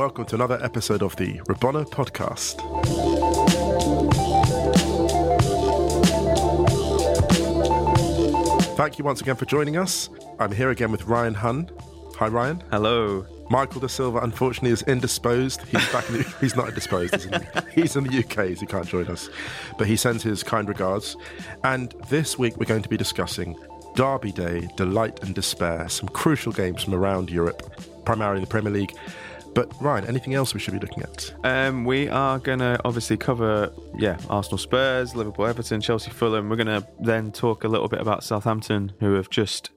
welcome to another episode of the Rabona podcast. Thank you once again for joining us. I'm here again with Ryan Hunn. Hi, Ryan. Hello. Michael De Silva, unfortunately, is indisposed. He's back. In the, he's not indisposed. He's in, he's in the UK, so he can't join us. But he sends his kind regards. And this week, we're going to be discussing Derby Day, Delight and Despair, some crucial games from around Europe, primarily the Premier League. But Ryan, anything else we should be looking at? Um, we are going to obviously cover, yeah, Arsenal Spurs, Liverpool Everton, Chelsea Fulham. We're going to then talk a little bit about Southampton, who have just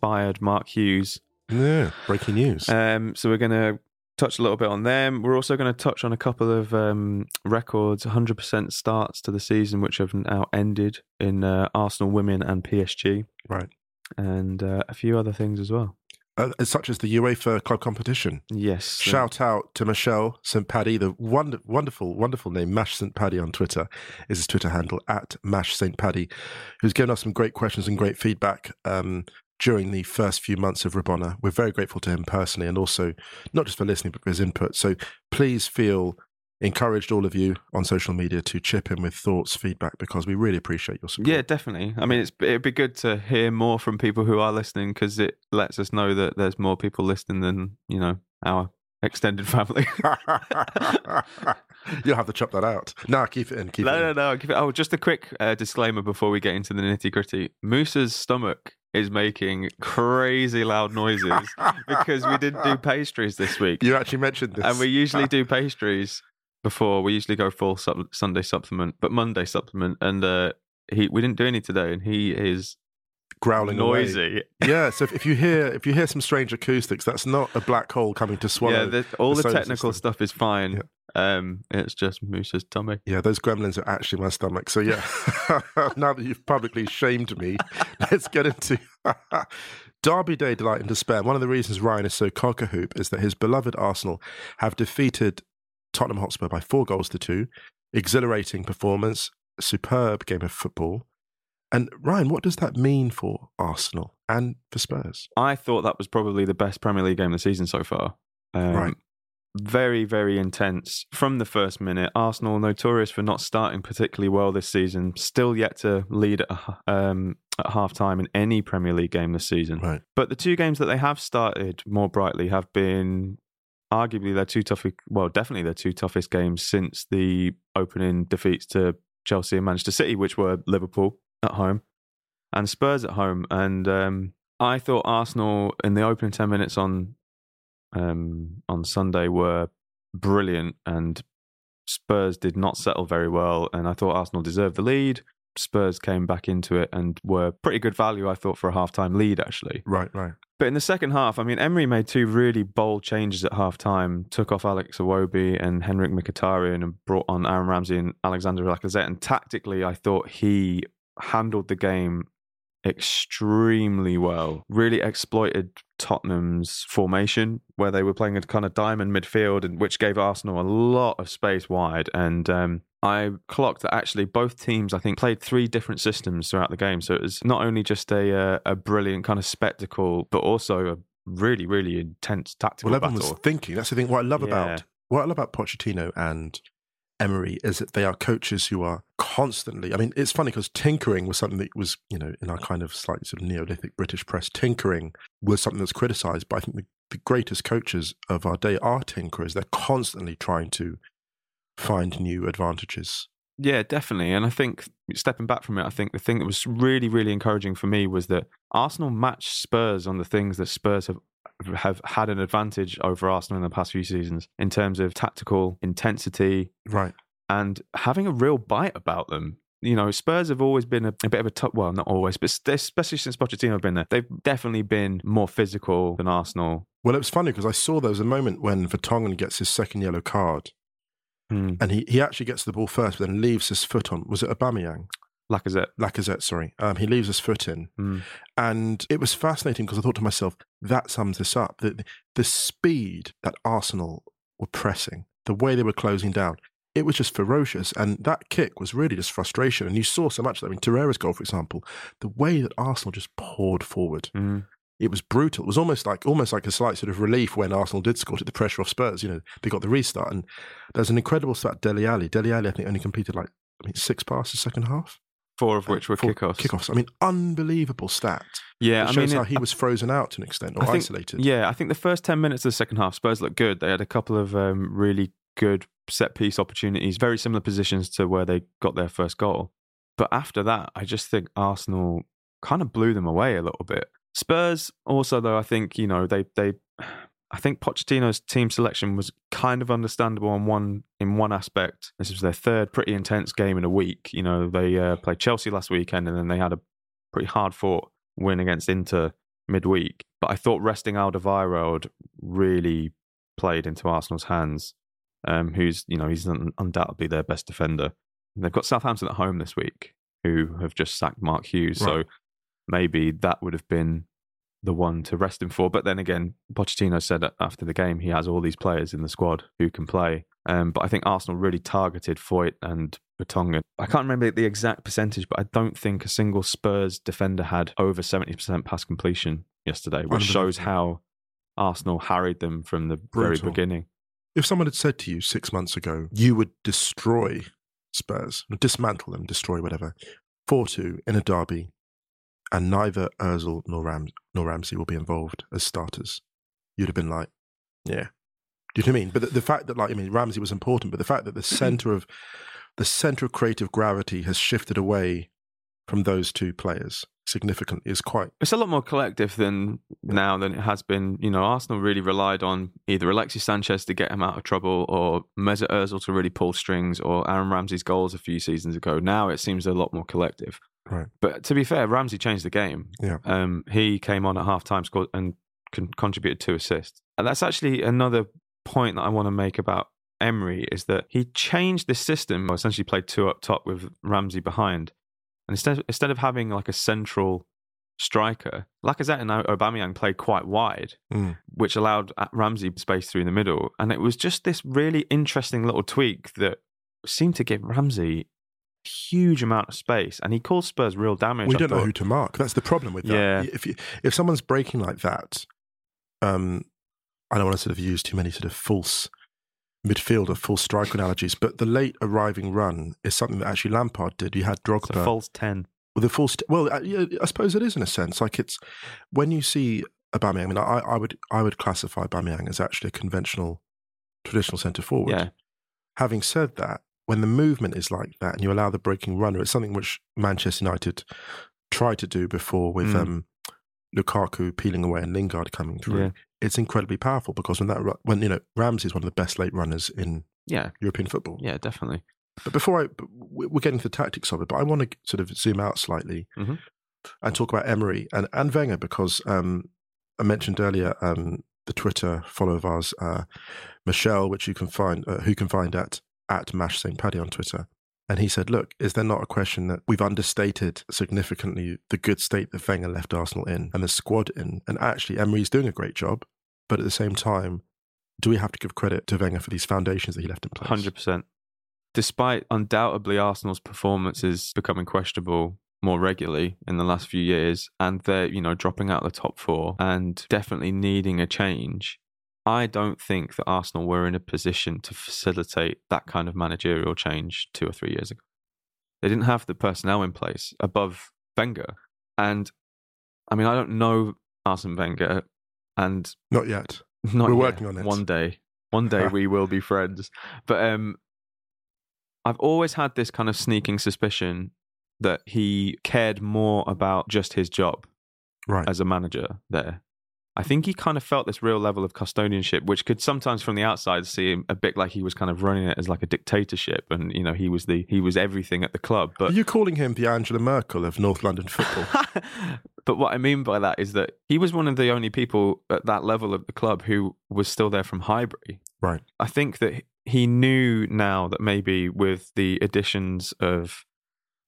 fired Mark Hughes. Yeah, breaking news. Um, so we're going to touch a little bit on them. We're also going to touch on a couple of um, records, 100% starts to the season, which have now ended in uh, Arsenal women and PSG, right. and uh, a few other things as well. Uh, such as the UEFA club competition. Yes. Shout out to Michelle St. Paddy, the wonder, wonderful, wonderful name, Mash St. Paddy on Twitter is his Twitter handle, at Mash St. Paddy, who's given us some great questions and great feedback um, during the first few months of Rabona. We're very grateful to him personally and also not just for listening, but for his input. So please feel encouraged, all of you on social media, to chip in with thoughts, feedback, because we really appreciate your support. Yeah, definitely. I mean, it's it'd be good to hear more from people who are listening because it lets us know that there's more people listening than you know our extended family. You'll have to chop that out. No, keep it in. Keep it no, in. no, no. Give it, oh, just a quick uh, disclaimer before we get into the nitty gritty. Musa's stomach is making crazy loud noises because we didn't do pastries this week, You actually mentioned this. and we usually do pastries before. We usually go full sup- Sunday supplement, but Monday supplement, and uh, he we didn't do any today, and he is growling away. noisy. Yeah, so if, if you hear if you hear some strange acoustics, that's not a black hole coming to swallow. Yeah, the, all the the, technical system. stuff is fine. Um, it's just Musa's tummy. Yeah, those gremlins are actually my stomach. So yeah, now that you've publicly shamed me, let's get into Derby Day delight and despair. One of the reasons Ryan is so cock a hoop is that his beloved Arsenal have defeated Tottenham Hotspur by four goals to two. Exhilarating performance, superb game of football. And Ryan, what does that mean for Arsenal and for Spurs? I thought that was probably the best Premier League game of the season so far. Um, Right. Very, very intense from the first minute. Arsenal notorious for not starting particularly well this season. Still yet to lead at, um, at half time in any Premier League game this season. Right. But the two games that they have started more brightly have been arguably their two toughest, well, definitely their two toughest games since the opening defeats to Chelsea and Manchester City, which were Liverpool at home and Spurs at home. And um, I thought Arsenal in the opening 10 minutes on um, on Sunday were brilliant and Spurs did not settle very well. And I thought Arsenal deserved the lead. Spurs came back into it and were pretty good value, I thought, for a half time lead, actually. Right, right. But in the second half, I mean, Emery made two really bold changes at half time, took off Alex Iwobi and Henrikh Mkhitaryan and brought on Aaron Ramsey and Alexander Lacazette. And tactically, I thought he handled the game extremely well, really exploited Tottenham's formation where they were playing a kind of diamond midfield, and which gave Arsenal a lot of space wide. And um, I clocked that actually both teams, I think, played three different systems throughout the game. So it was not only just a uh, a brilliant kind of spectacle, but also a really, really intense tactical Well, everyone battle. was thinking. That's the thing. What I love Yeah. about what I love about Pochettino and Emery is that they are coaches who are constantly. I mean, it's funny because tinkering was something that was, you know, in our kind of slightly sort of Neolithic British press, tinkering was something that's criticised. But I think the, the greatest coaches of our day are tinkerers. They're constantly trying to find new advantages. Yeah, definitely. And I think stepping back from it, I think the thing that was really, really encouraging for me was that Arsenal matched Spurs on the things that Spurs have have had an advantage over Arsenal in the past few seasons in terms of tactical intensity Right. and having a real bite about them. You know, Spurs have always been a, a bit of a tough, well, not always, but especially since Pochettino have been there, they've definitely been more physical than Arsenal. Well, it was funny because I saw there was a moment when Vertonghen gets his second yellow card, Hmm. and he, he actually gets the ball first, but then leaves his foot on. Was it Aubameyang? Lacazette. Lacazette, sorry. Um, he leaves his foot in. Hmm. And it was fascinating because I thought to myself, that sums this up. The, the speed that Arsenal were pressing, the way they were closing down, it was just ferocious. And that kick was really just frustration. And you saw so much of that. I mean, Torreira's goal, for example, the way that Arsenal just poured forward. Mm. it was brutal. It was almost like almost like a slight sort of relief when Arsenal did score, took the pressure off Spurs. You know, they got the restart, and there's an incredible stat. Dele Alli, Dele Alli, I think only completed like I mean six passes second half, Four of which were Four kickoffs. Kickoffs. I mean, unbelievable stat. Yeah, it I shows mean, how it- he was frozen out to an extent or I think- isolated. Yeah, I think the first 10 minutes of the second half, Spurs looked good. They had a couple of um, really good set piece opportunities, very similar positions to where they got their first goal. But after that, I just think Arsenal kind of blew them away a little bit. Spurs also, though, I think, you know, they, they, I think Pochettino's team selection was kind of understandable on one in one aspect. This was their third pretty intense game in a week. You know, they uh, played Chelsea last weekend and then they had a pretty hard fought win against Inter midweek. But I thought resting Alderweireld really played into Arsenal's hands. Um, who's you know he's un- undoubtedly their best defender. And they've got Southampton at home this week, who have just sacked Mark Hughes. So maybe that would have been the one to rest him for. But then again, Pochettino said after the game he has all these players in the squad who can play. Um, but I think Arsenal really targeted Foyth and Vertonghen. I can't remember the exact percentage, but I don't think a single Spurs defender had over 70% pass completion yesterday, which shows how Arsenal harried them from the very beginning. If someone had said to you six months ago, you would destroy Spurs, dismantle them, destroy whatever, 4 2 in a derby, and neither Ozil nor, Ram- nor Ramsey will be involved as starters, you'd have been like, yeah. Do you know what I mean? But the, the fact that, like, I mean, Ramsey was important, but the fact that the mm-hmm. center of the center of creative gravity has shifted away from those two players significantly is quite It's a lot more collective than now than it has been. You know, Arsenal really relied on either Alexis Sanchez to get him out of trouble or Mesut Ozil to really pull strings or Aaron Ramsey's goals a few seasons ago. Now it seems a lot more collective. Right. But to be fair, Ramsey changed the game. Yeah. Um, he came on at half time, scored and con- contributed two assists. And that's actually another point that I want to make about Emery is that he changed the system, or essentially played two up top with Ramsey behind. And instead, instead of having like a central striker, Lacazette and Aubameyang played quite wide, Mm. which allowed uh, Ramsey space through the middle. And it was just this really interesting little tweak that seemed to give Ramsey huge amount of space. And he caused Spurs real damage. we I don't know who to mark. That's the problem with that. Yeah. If you, if someone's breaking like that, um, I don't want to sort of use too many sort of false midfield or false striker analogies, but the late arriving run is something that actually Lampard did. You had It's Drogba false 10. with a full. St- well, yeah, I suppose it is in a sense. Like it's when you see Aubameyang. I mean, I, I would I would classify Aubameyang as actually a conventional, traditional centre forward. Yeah. Having said that, when the movement is like that and you allow the breaking runner, it's something which Manchester United tried to do before with Mm. um, Lukaku peeling away and Lingard coming through. Yeah. It's incredibly powerful because when that when you know Ramsey is one of the best late runners in Yeah. European football. Yeah, definitely. But before I, we- we're getting to the tactics of it, but I want to sort of zoom out slightly Mhm. and talk about Emery and, and Wenger because um, I mentioned earlier um, the Twitter follow of ours, uh, Michelle, which you can find, uh, who can find at at Mash St Paddy on Twitter. And he said, "Look, is there not a question that we've understated significantly the good state that Wenger left Arsenal in and the squad in, and actually Emery's doing a great job, but at the same time." Do we have to give credit to Wenger for these foundations that he left in place? Hundred percent. Despite undoubtedly Arsenal's performances becoming questionable more regularly in the last few years, and they're you know dropping out of the top four and definitely needing a change, I don't think that Arsenal were in a position to facilitate that kind of managerial change two or three years ago. They didn't have the personnel in place above Wenger, and I mean I don't know Arsene Wenger, and Not yet. not We're yet. working on it. One day, one day we will be friends. But um, I've always had this kind of sneaking suspicion that he cared more about just his job Right. as a manager there. I think he kind of felt this real level of custodianship, which could sometimes from the outside seem a bit like he was kind of running it as like a dictatorship, and you know he was the he was everything at the club. But Are you calling him the Angela Merkel of North London football? but what I mean by that is that he was one of the only people at that level of the club who was still there from Highbury. right. I think that he knew now that maybe with the additions of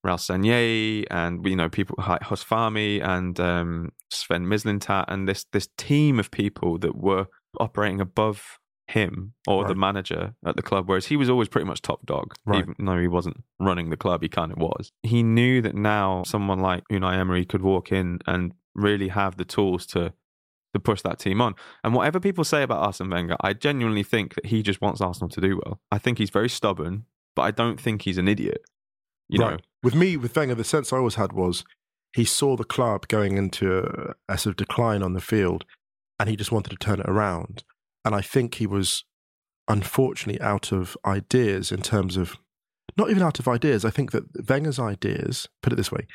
Raul Sanllehi and you know people like Huss Fahmy and um, Sven Mislintat and this this team of people that were operating above him or the manager at the club, whereas he was always pretty much top dog, Right. even though he wasn't running the club, he kind of was. He knew that now someone like Unai Emery could walk in and really have the tools to to push that team on. And whatever people say about Arsene Wenger, I genuinely think that he just wants Arsenal to do well. I think he's very stubborn, but I don't think he's an idiot. You right. know, with me, with Wenger, the sense I always had was he saw the club going into a, a sort of decline on the field, and he just wanted to turn it around. And I think he was unfortunately out of ideas in terms of not even out of ideas. I think that Wenger's ideas, put it this way,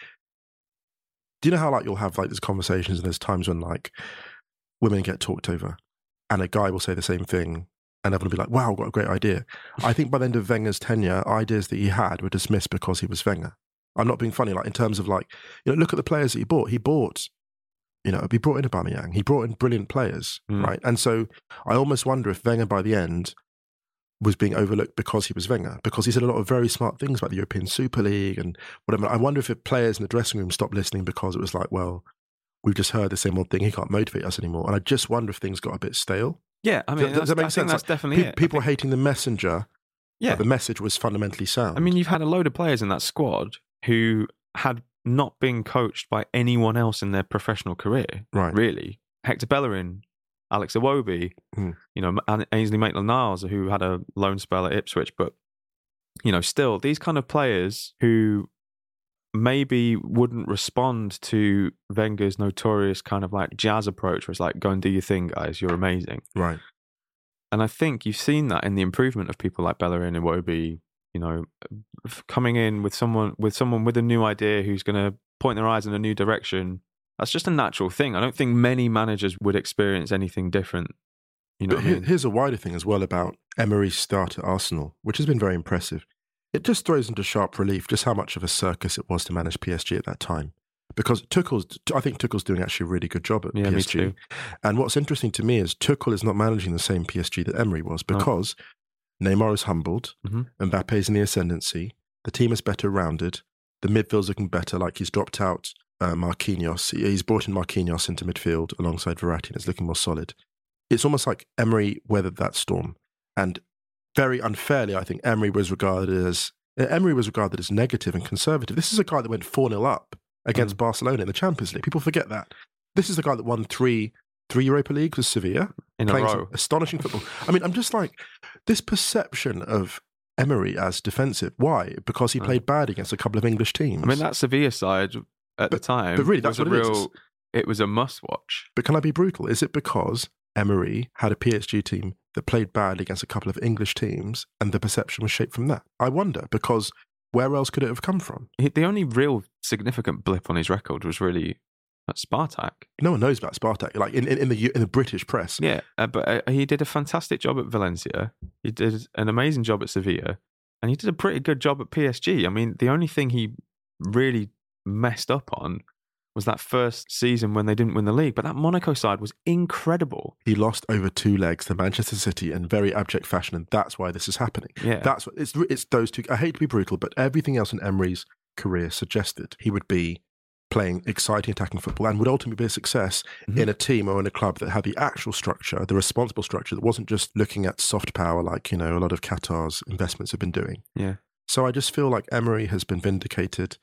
do you know how like you'll have like these conversations and there's times when like women get talked over and a guy will say the same thing and everyone will be like, wow, what a great idea. I think by the end of Wenger's tenure, ideas that he had were dismissed because he was Wenger. I'm not being funny, like in terms of like, you know, look at the players that he bought. He bought, you know, he brought in Aubameyang. He brought in brilliant players, mm. right? And so I almost wonder if Wenger by the end was being overlooked because he was Wenger, because he said a lot of very smart things about the European Super League and whatever. I wonder if the players in the dressing room stopped listening because it was like, well, we've just heard the same old thing. He can't motivate us anymore. And I just wonder if things got a bit stale. Yeah, I mean, does, that make I sense? that's like, definitely pe- People hating the messenger. Yeah, the message was fundamentally sound. I mean, you've had a load of players in that squad who had not been coached by anyone else in their professional career. Right, really. Hector Bellerin, Alex Iwobi, mm. you know, Ainsley Maitland-Niles, who had a loan spell at Ipswich, but you know, still these kind of players who maybe wouldn't respond to Wenger's notorious kind of like jazz approach, where it's like, "Go and do your thing, guys. You're amazing." Right. And I think you've seen that in the improvement of people like Bellerin and Iwobi. You know, coming in with someone with someone with a new idea who's going to point their eyes in a new direction that's just a natural thing. I don't think many managers would experience anything different. You know, but I mean? here's a wider thing as well about Emery's start at Arsenal, which has been very impressive. It just throws into sharp relief just how much of a circus it was to manage PSG at that time. Because Tuchel's, I think Tuchel's doing actually a really good job at yeah, PSG. And what's interesting to me is Tuchel is not managing the same PSG that Emery was because no. Neymar is humbled, mm-hmm. Mbappe's in the ascendancy, the team is better rounded, the midfield's looking better, like he's dropped out uh, Marquinhos. He's brought in Marquinhos into midfield alongside Verratti, and it's looking more solid. It's almost like Emery weathered that storm, and very unfairly, I think Emery was regarded as Emery was regarded as negative and conservative. This is a guy that went four 0 up against mm. Barcelona in the Champions League. People forget that. This is the guy that won three three Europa Leagues with Sevilla, in playing a row. astonishing football. I mean, I'm just like this perception of Emery as defensive. Why? Because he mm. played bad against a couple of English teams. I mean, that Sevilla side at but, the time. But really, that's what real, it. It was a must watch. But can I be brutal? Is it because Emery had a PSG team that played badly against a couple of English teams and the perception was shaped from that? I wonder because where else could it have come from? The only real significant blip on his record was really at Spartak. No one knows about Spartak, like in, in, in the in the British press. Yeah, uh, but uh, he did a fantastic job at Valencia. He did an amazing job at Sevilla, and he did a pretty good job at PSG. I mean, the only thing he really messed up on was that first season when they didn't win the league. But that Monaco side was incredible. He lost over two legs to Manchester City in very abject fashion, and that's why this is happening. Yeah, that's what it's. It's those two. I hate to be brutal, but everything else in Emery's career suggested he would be playing exciting attacking football and would ultimately be a success mm-hmm. in a team or in a club that had the actual structure, the responsible structure that wasn't just looking at soft power like you know a lot of Qatar's investments have been doing. Yeah. So I just feel like Emery has been vindicated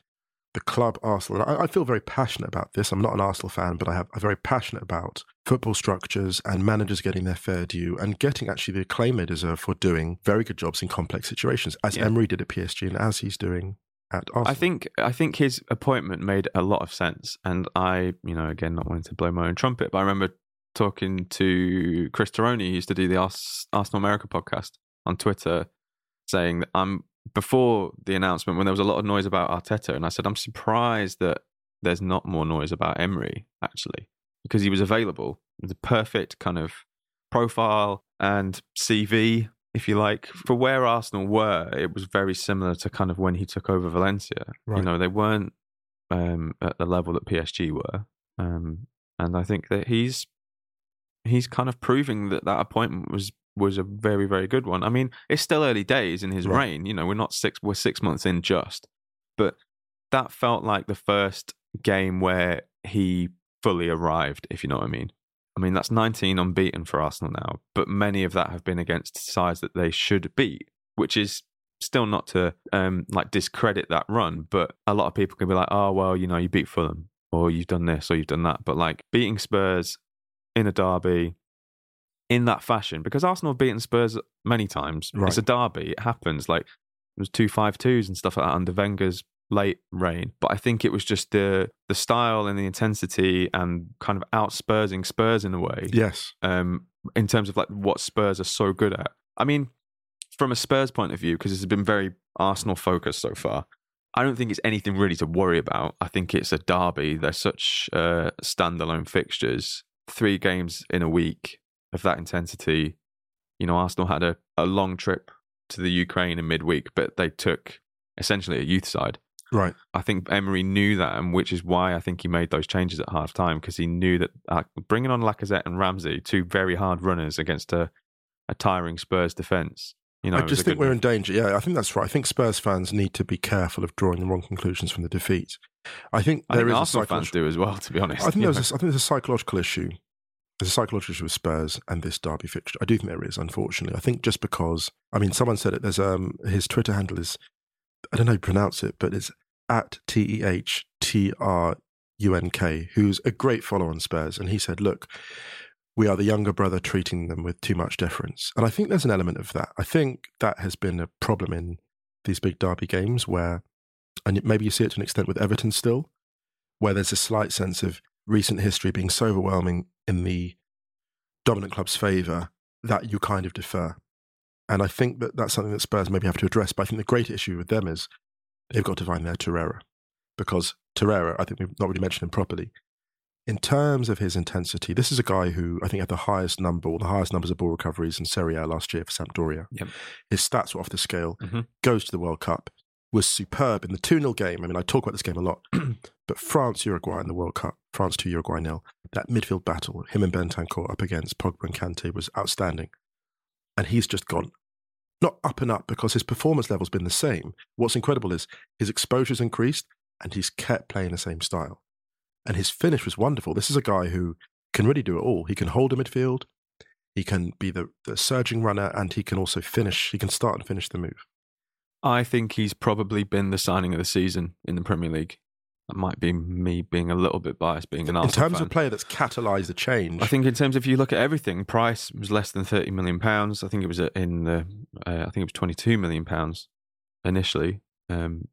the club Arsenal. I, I, feel very passionate about this. I'm not an Arsenal fan, but I have I'm very passionate about football structures and managers getting their fair due and getting actually the acclaim they deserve for doing very good jobs in complex situations, as yeah. Emery did at PSG and as he's doing at Arsenal. I think I think his appointment made a lot of sense, and I, you know, again, not wanting to blow my own trumpet, but I remember talking to Chris Taroni, who used to do the Arsenal America podcast on Twitter, saying that I'm before the announcement when there was a lot of noise about Arteta, and I said I'm surprised that there's not more noise about Emery actually because he was available. The perfect kind of profile and CV, if you like, for where Arsenal were. It was very similar to kind of when he took over Valencia. Right. You know, they weren't um, at the level that PSG were, um, and I think that he's he's kind of proving that that appointment was was a very very good one. I mean, it's still early days in his right. reign. You know, we're not six we're six months in just, but that felt like the first game where he fully arrived. If you know what I mean. I mean, that's 19 unbeaten for Arsenal now, but many of that have been against sides that they should beat, which is still not to um, like discredit that run. But a lot of people can be like, oh, well, you know, you beat Fulham or you've done this or you've done that. But like beating Spurs in a derby in that fashion because Arsenal have beaten Spurs many times. Right. It's a derby. It happens. Like it was two five twos and stuff like that under Wenger's late reign. But I think it was just the the style and the intensity and kind of out Spursing Spurs in a way. Yes. Um, in terms of like what Spurs are so good at. I mean, from a Spurs point of view, because it's been very Arsenal focused so far. I don't think it's anything really to worry about. I think it's a derby. They're such uh, standalone fixtures. Three games in a week of that intensity. You know, Arsenal had a, a long trip to the Ukraine in midweek, but they took essentially a youth side. Right. I think Emery knew that, and which is why I think he made those changes at half time because he knew that uh, bringing on Lacazette and Ramsey, two very hard runners against a, a tiring Spurs defence. You know, I just think we're move. in danger. Yeah, I think that's right. I think Spurs fans need to be careful of drawing the wrong conclusions from the defeat. I think I think is Arsenal a fans psychological. do as well, to be honest. I think there's a, I think there's a psychological issue. There's a psychological issue with Spurs and this derby fixture. I do think there is, unfortunately. I think just because I mean, someone said it. There's um his Twitter handle is I don't know how to pronounce it, but it's at T E H T R U N K, who's a great follower on Spurs, and he said, "Look, we are the younger brother treating them with too much deference," and I think there's an element of that. I think that has been a problem in these big derby games where, and maybe you see it to an extent with Everton still, where there's a slight sense of recent history being so overwhelming in the dominant club's favour that you kind of defer. And I think that that's something that Spurs maybe have to address. But I think the great issue with them is they've got to find their Torreira. Because Torreira, I think we've not really mentioned him properly. In terms of his intensity, this is a guy who I think had the highest number or the highest numbers of ball recoveries in Serie A last year for Sampdoria. Yep. His stats were off the scale, Mhm. goes to the World Cup, was superb in the 2 0 game. I mean, I talk about this game a lot, but France Uruguay in the World Cup, France 2 Uruguay nil, that midfield battle, him and Bentancur up against Pogba and Kante was outstanding. And he's just gone not up and up because his performance level's been the same. What's incredible is his exposure's increased and he's kept playing the same style. And his finish was wonderful. This is a guy who can really do it all. He can hold a midfield, he can be the, the surging runner, and he can also finish. He can start and finish the move. I think he's probably been the signing of the season in the Premier League. That might be me being a little bit biased, being an artist. In terms fan. of player that's catalysed the change, I think in terms of if you look at everything, price was less than thirty million pounds. I think it was in the, uh, I think it was twenty two million pounds initially. Um,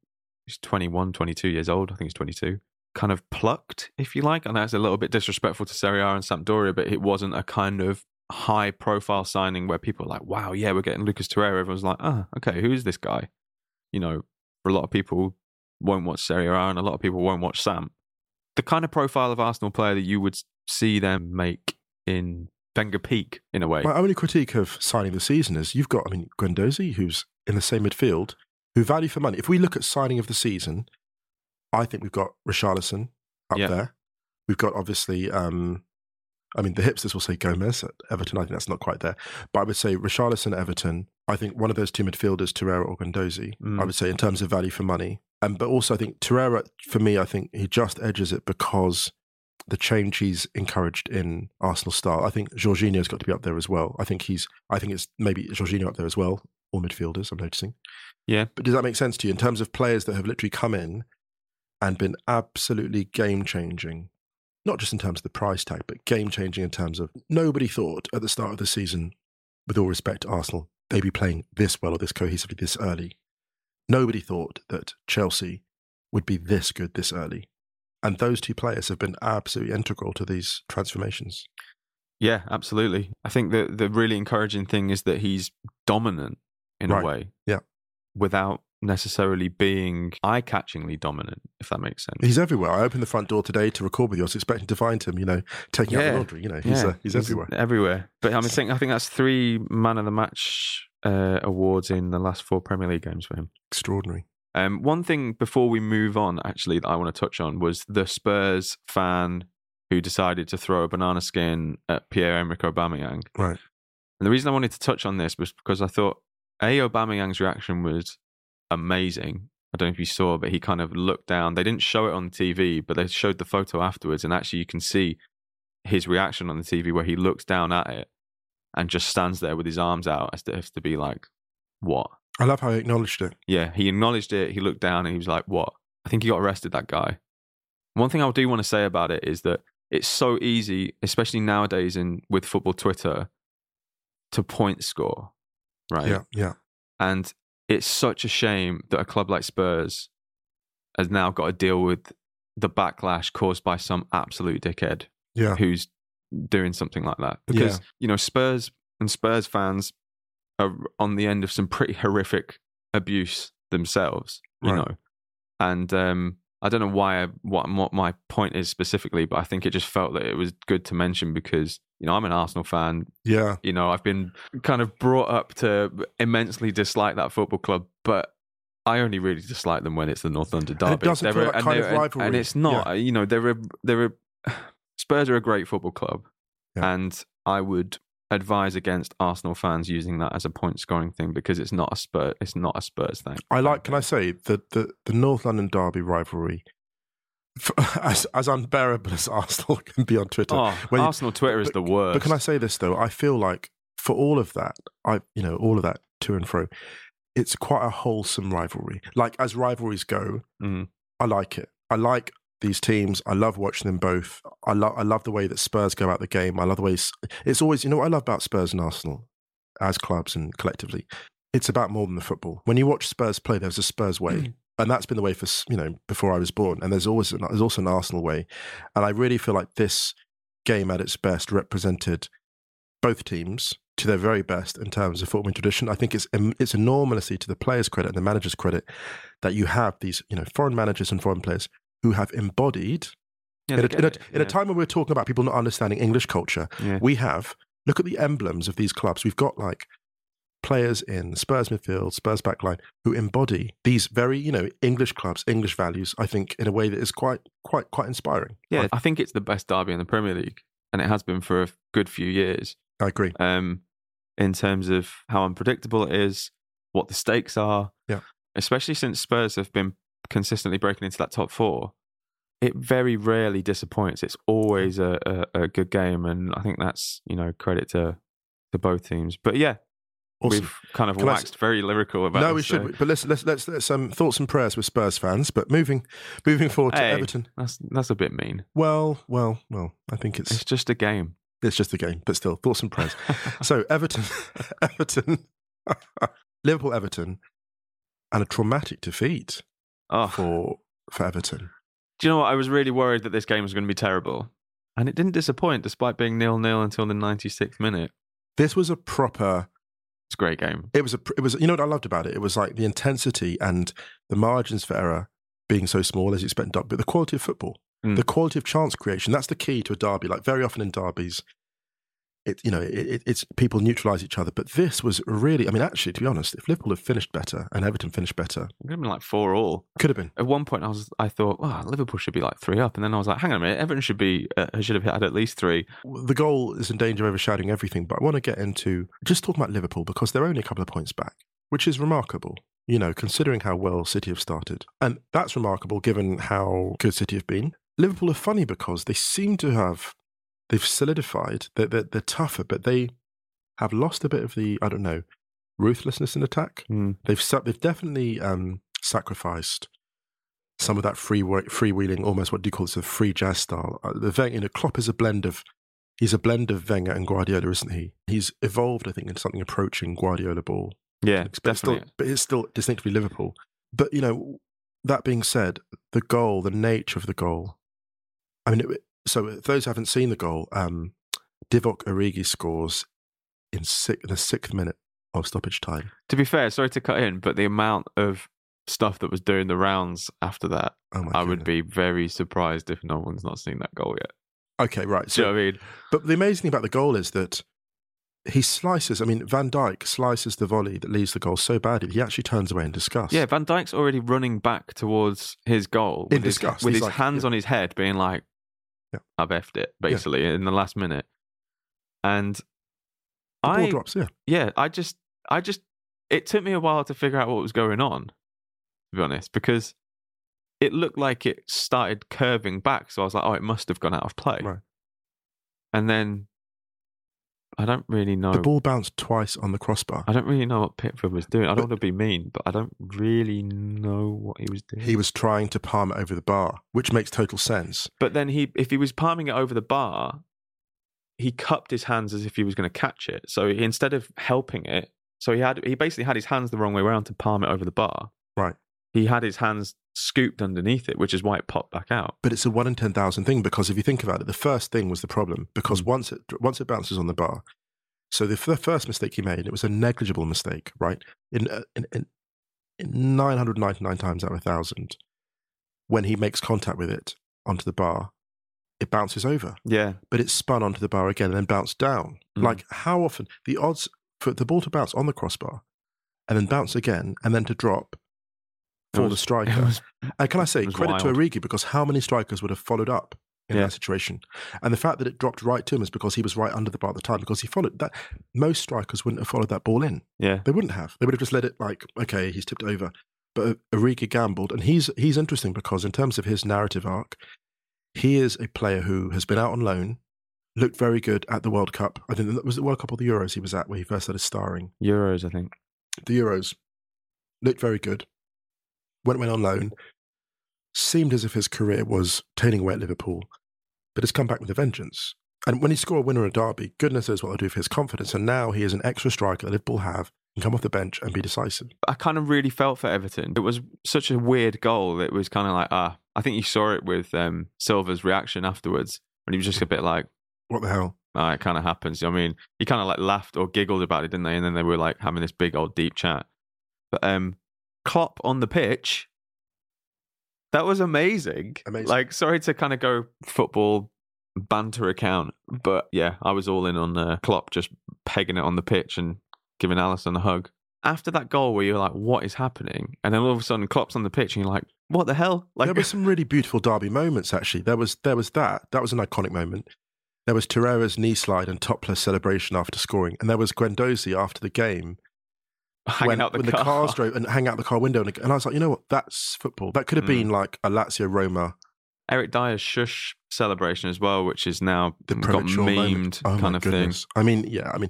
he's 21, 22 years old. I think he's twenty two. Kind of plucked, if you like. I know it's a little bit disrespectful to Serie A and Sampdoria, but it wasn't a kind of high profile signing where people are like, "Wow, yeah, we're getting Lucas Torreira." Everyone's like, "Ah, okay, who is this guy?" You know, for a lot of people, won't watch Serie A and a lot of people won't watch Sam. The kind of profile of Arsenal player that you would see them make in Wenger peak in a way. My only critique of signing the season is you've got, I mean, Guendouzi, who's in the same midfield, who value for money. If we look at signing of the season, I think we've got Richarlison up Yeah. there. We've got obviously, um, I mean, the hipsters will say Gomes at Everton. I think that's not quite there. But I would say Richarlison at Everton. I think one of those two midfielders, Torreira or Guendouzi, Mm. I would say in terms of value for money. Um, but also, I think Torreira, for me, I think he just edges it because the change he's encouraged in Arsenal style. I think Jorginho's got to be up there as well. I think he's. I think it's maybe Jorginho up there as well. All midfielders, I'm noticing. Yeah. But does that make sense to you in terms of players that have literally come in and been absolutely game changing? Not just in terms of the price tag, but game changing in terms of nobody thought at the start of the season, with all respect to Arsenal, they'd be playing this well or this cohesively this early. Nobody thought that Chelsea would be this good this early. And those two players have been absolutely integral to these transformations. Yeah, absolutely. I think the the really encouraging thing is that he's dominant in Right. a way. Yeah. Without necessarily being eye catchingly dominant, if that makes sense. He's everywhere. I opened the front door today to record with you. I was expecting to find him, you know, taking out the laundry. You know, he's, uh, he's, everywhere. Everywhere. But I mean, think, I think that's three man of the match uh, awards in the last four Premier League games for him. Extraordinary. Um, one thing before we move on, actually, that I want to touch on was the Spurs fan who decided to throw a banana skin at Pierre Emerick Aubameyang. Right. And the reason I wanted to touch on this was because I thought A. Aubameyang's reaction was amazing. I don't know if you saw, but he kind of looked down. They didn't show it on TV, but they showed the photo afterwards, and actually you can see his reaction on the TV where he looks down at it and just stands there with his arms out as to, as to be like, "What?" I love how he acknowledged it. Yeah, he acknowledged it. He looked down and he was like, "What?" I think he got arrested. That guy. One thing I do want to say about it is that it's so easy, especially nowadays in with football Twitter, to point score, right? Yeah, yeah. And it's such a shame that a club like Spurs has now got to deal with the backlash caused by some absolute dickhead Yeah. who's doing something like that. Because, Yeah. you know, Spurs and Spurs fans are on the end of some pretty horrific abuse themselves, you Right. know. And um, I don't know why I, what, what my point is specifically, but I think it just felt that it was good to mention because, you know, I'm an Arsenal fan. Yeah. You know, I've been kind of brought up to immensely dislike that football club, but I only really dislike them when it's the North London And it derby. doesn't feel like and kind of rivalry. and it's not. You know, they're a, they're a, Spurs are a great football club, Yeah. and I would advise against Arsenal fans using that as a point scoring thing because it's not a Spurs. It's not a Spurs thing. I like. Can I say that the the North London derby rivalry, as as unbearable as Arsenal can be on Twitter. Oh, when Arsenal Twitter is but- the worst. But can I say this though? I feel like for all of that, I you know all of that to and fro, it's quite a wholesome rivalry. Like as rivalries go, Mm. I like it. I like these teams. I love watching them both. I love I love the way that Spurs go about the game. I love the way it's, always. You know what I love about Spurs and Arsenal as clubs and collectively. It's about more than the football. When you watch Spurs play, there's a Spurs way, mm. and that's been the way for you know before I was born. And there's always an, there's also an Arsenal way, and I really feel like this game at its best represented both teams to their very best in terms of football tradition. I think it's um, it's enormously to the players' credit and the managers' credit that you have these you know foreign managers and foreign players who have embodied Yeah, in, a, get in, a, it, in a time when we're talking about people not understanding English culture. Yeah. We have look at the emblems of these clubs. We've got like players in Spurs midfield, Spurs backline who embody these very you know English clubs, English values. I think in a way that is quite quite quite inspiring. Yeah, I, I think it's the best derby in the Premier League, and it has been for a good few years. I agree. Um, in terms of how unpredictable it is, what the stakes are. Yeah. Especially since Spurs have been consistently breaking into that top four, it very rarely disappoints. It's always a, a, a good game, and I think that's you know credit to to both teams. But yeah, Awesome. we've kind of Can I waxed very lyrical about. No, we this, so should. But let's let's let's let's um, thoughts and prayers with Spurs fans. But moving moving forward to Everton. That's that's a bit mean. Well, well, well. I think It's it's just a game. it's just a game, but still thoughts and prayers. so Everton, Everton, Liverpool, Everton, and a traumatic defeat oh, for for Everton. Do you know what? I was really worried that this game was going to be terrible. And it didn't disappoint despite being nil nil until the 96th minute. This was a proper. It's a great game. It was a. It was. You know what I loved about it? It was like the intensity and the margins for error being so small as you expect, but the quality of football, Mm. the quality of chance creation. That's the key to a derby. Like very often in derbies, it you know it, it, it's people neutralise each other. But this was really. I mean, actually, to be honest, if Liverpool had finished better and Everton finished better, It could have been like four all. could have been. At one point, I was I thought, wow, Liverpool should be like three up, and then I was like, hang on a minute, Everton should be uh, should have had at least three. The goal is in danger of overshadowing everything. But I want to get into just talking about Liverpool because they're only a couple of points back, which is remarkable. You know, considering how well City have started, and that's remarkable given how good City have been. Liverpool are funny because they seem to have they've solidified. They're, they're, they're tougher, but they have lost a bit of the I don't know ruthlessness in attack. Hmm. They've they've definitely um, sacrificed some of that free freewheeling, almost what do you call this, a free jazz style. Uh, the Wenger, you know, Klopp is a blend of he's a blend of Wenger and Guardiola, isn't he? He's evolved, I think, into something approaching Guardiola ball. Yeah, but it's still, definitely. but it's still distinctly Liverpool. But you know, that being said, the goal, the nature of the goal. I mean, it, so if those who haven't seen the goal, um, Divock Origi scores in, six, the sixth minute of stoppage time. To be fair, sorry to cut in, but the amount of stuff that was doing the rounds after that, Oh! I would be very surprised if no one's not seen that goal yet. okay. Right. So you know what I mean? But the amazing thing about the goal is that he slices. I mean, Van Dijk slices the volley that leaves the goal so badly he actually turns away in disgust. Yeah, Van Dijk's already running back towards his goal In with his, disgust. with He's his like, hands yeah. on his head, being like, Yeah. "I've effed it," basically in the last minute. And the ball I, drops. Yeah, yeah, I just, I just, it took me a while to figure out what was going on, to be honest, because it looked like it started curving back. So I was like, oh, it must have gone out of play. Right. And then I don't really know. The ball bounced twice on the crossbar. I don't really know what Pickford was doing. I don't want to be mean, but I don't really know what he was doing. He was trying to palm it over the bar, which makes total sense. But then he, if he was palming it over the bar, he cupped his hands as if he was going to catch it. So he, instead of helping it, so he had he basically had his hands the wrong way around to palm it over the bar. Right. He had his hands scooped underneath it, which is why it popped back out. But it's a one in ten thousand thing because if you think about it, the first thing was the problem because once it once it bounces on the bar, so the, the first mistake he made, it was a negligible mistake, right? In uh, in, in, in nine hundred ninety nine times out of a thousand, when he makes contact with it onto the bar, it bounces over, Yeah, but it's spun onto the bar again and then bounced down. Mm. Like how often the odds for the ball to bounce on the crossbar and then bounce again and then to drop It for was- the striker. was- And can I say credit wild. to Origi because how many strikers would have followed up in Yeah. that situation? And the fact that it dropped right to him is because he was right under the bar at the time because he followed that. Most strikers wouldn't have followed that ball in. yeah, They wouldn't have. They would have just let it like, okay, he's tipped over. But Origi gambled, and he's he's interesting because in terms of his narrative arc, he is a player who has been out on loan, looked very good at the World Cup. I think that was the World Cup or the Euros he was at where he first started starring Euros, I think. the Euros, looked very good, went went on loan, seemed as if his career was turning away at Liverpool, but has come back with a vengeance. And when he scored a winner in a derby, goodness knows what it'll do for his confidence. And now he is an extra striker that Liverpool have and come off the bench and be decisive. I kind of really felt for Everton. It was such a weird goal. It was kind of like, ah, I think you saw it with um, Silva's reaction afterwards when he was just a bit like, What the hell? ah, it kind of happens. I mean, he kind of like laughed or giggled about it, didn't they? And then they were like having this big old deep chat. But um, Klopp on the pitch, that was amazing. Amazing. Like, sorry to kind of go football banter account, but yeah, I was all in on uh, Klopp just pegging it on the pitch and giving Alisson a hug. After that goal, where you're like, "What is happening?" and then all of a sudden, Klopp's on the pitch, and you're like, "What the hell?" Like, there were some really beautiful derby moments. Actually, there was there was that that was an iconic moment. There was Torreira's knee slide and topless celebration after scoring, and there was Guendouzi after the game hanging when, out the when car. the cars drove and hang out the car window. And, and I was like, you know what? That's football. That could have Mm. been like a Lazio Roma, Eric Dier's shush celebration as well, which is now the got memed. Oh kind of thing. I mean, yeah. I mean,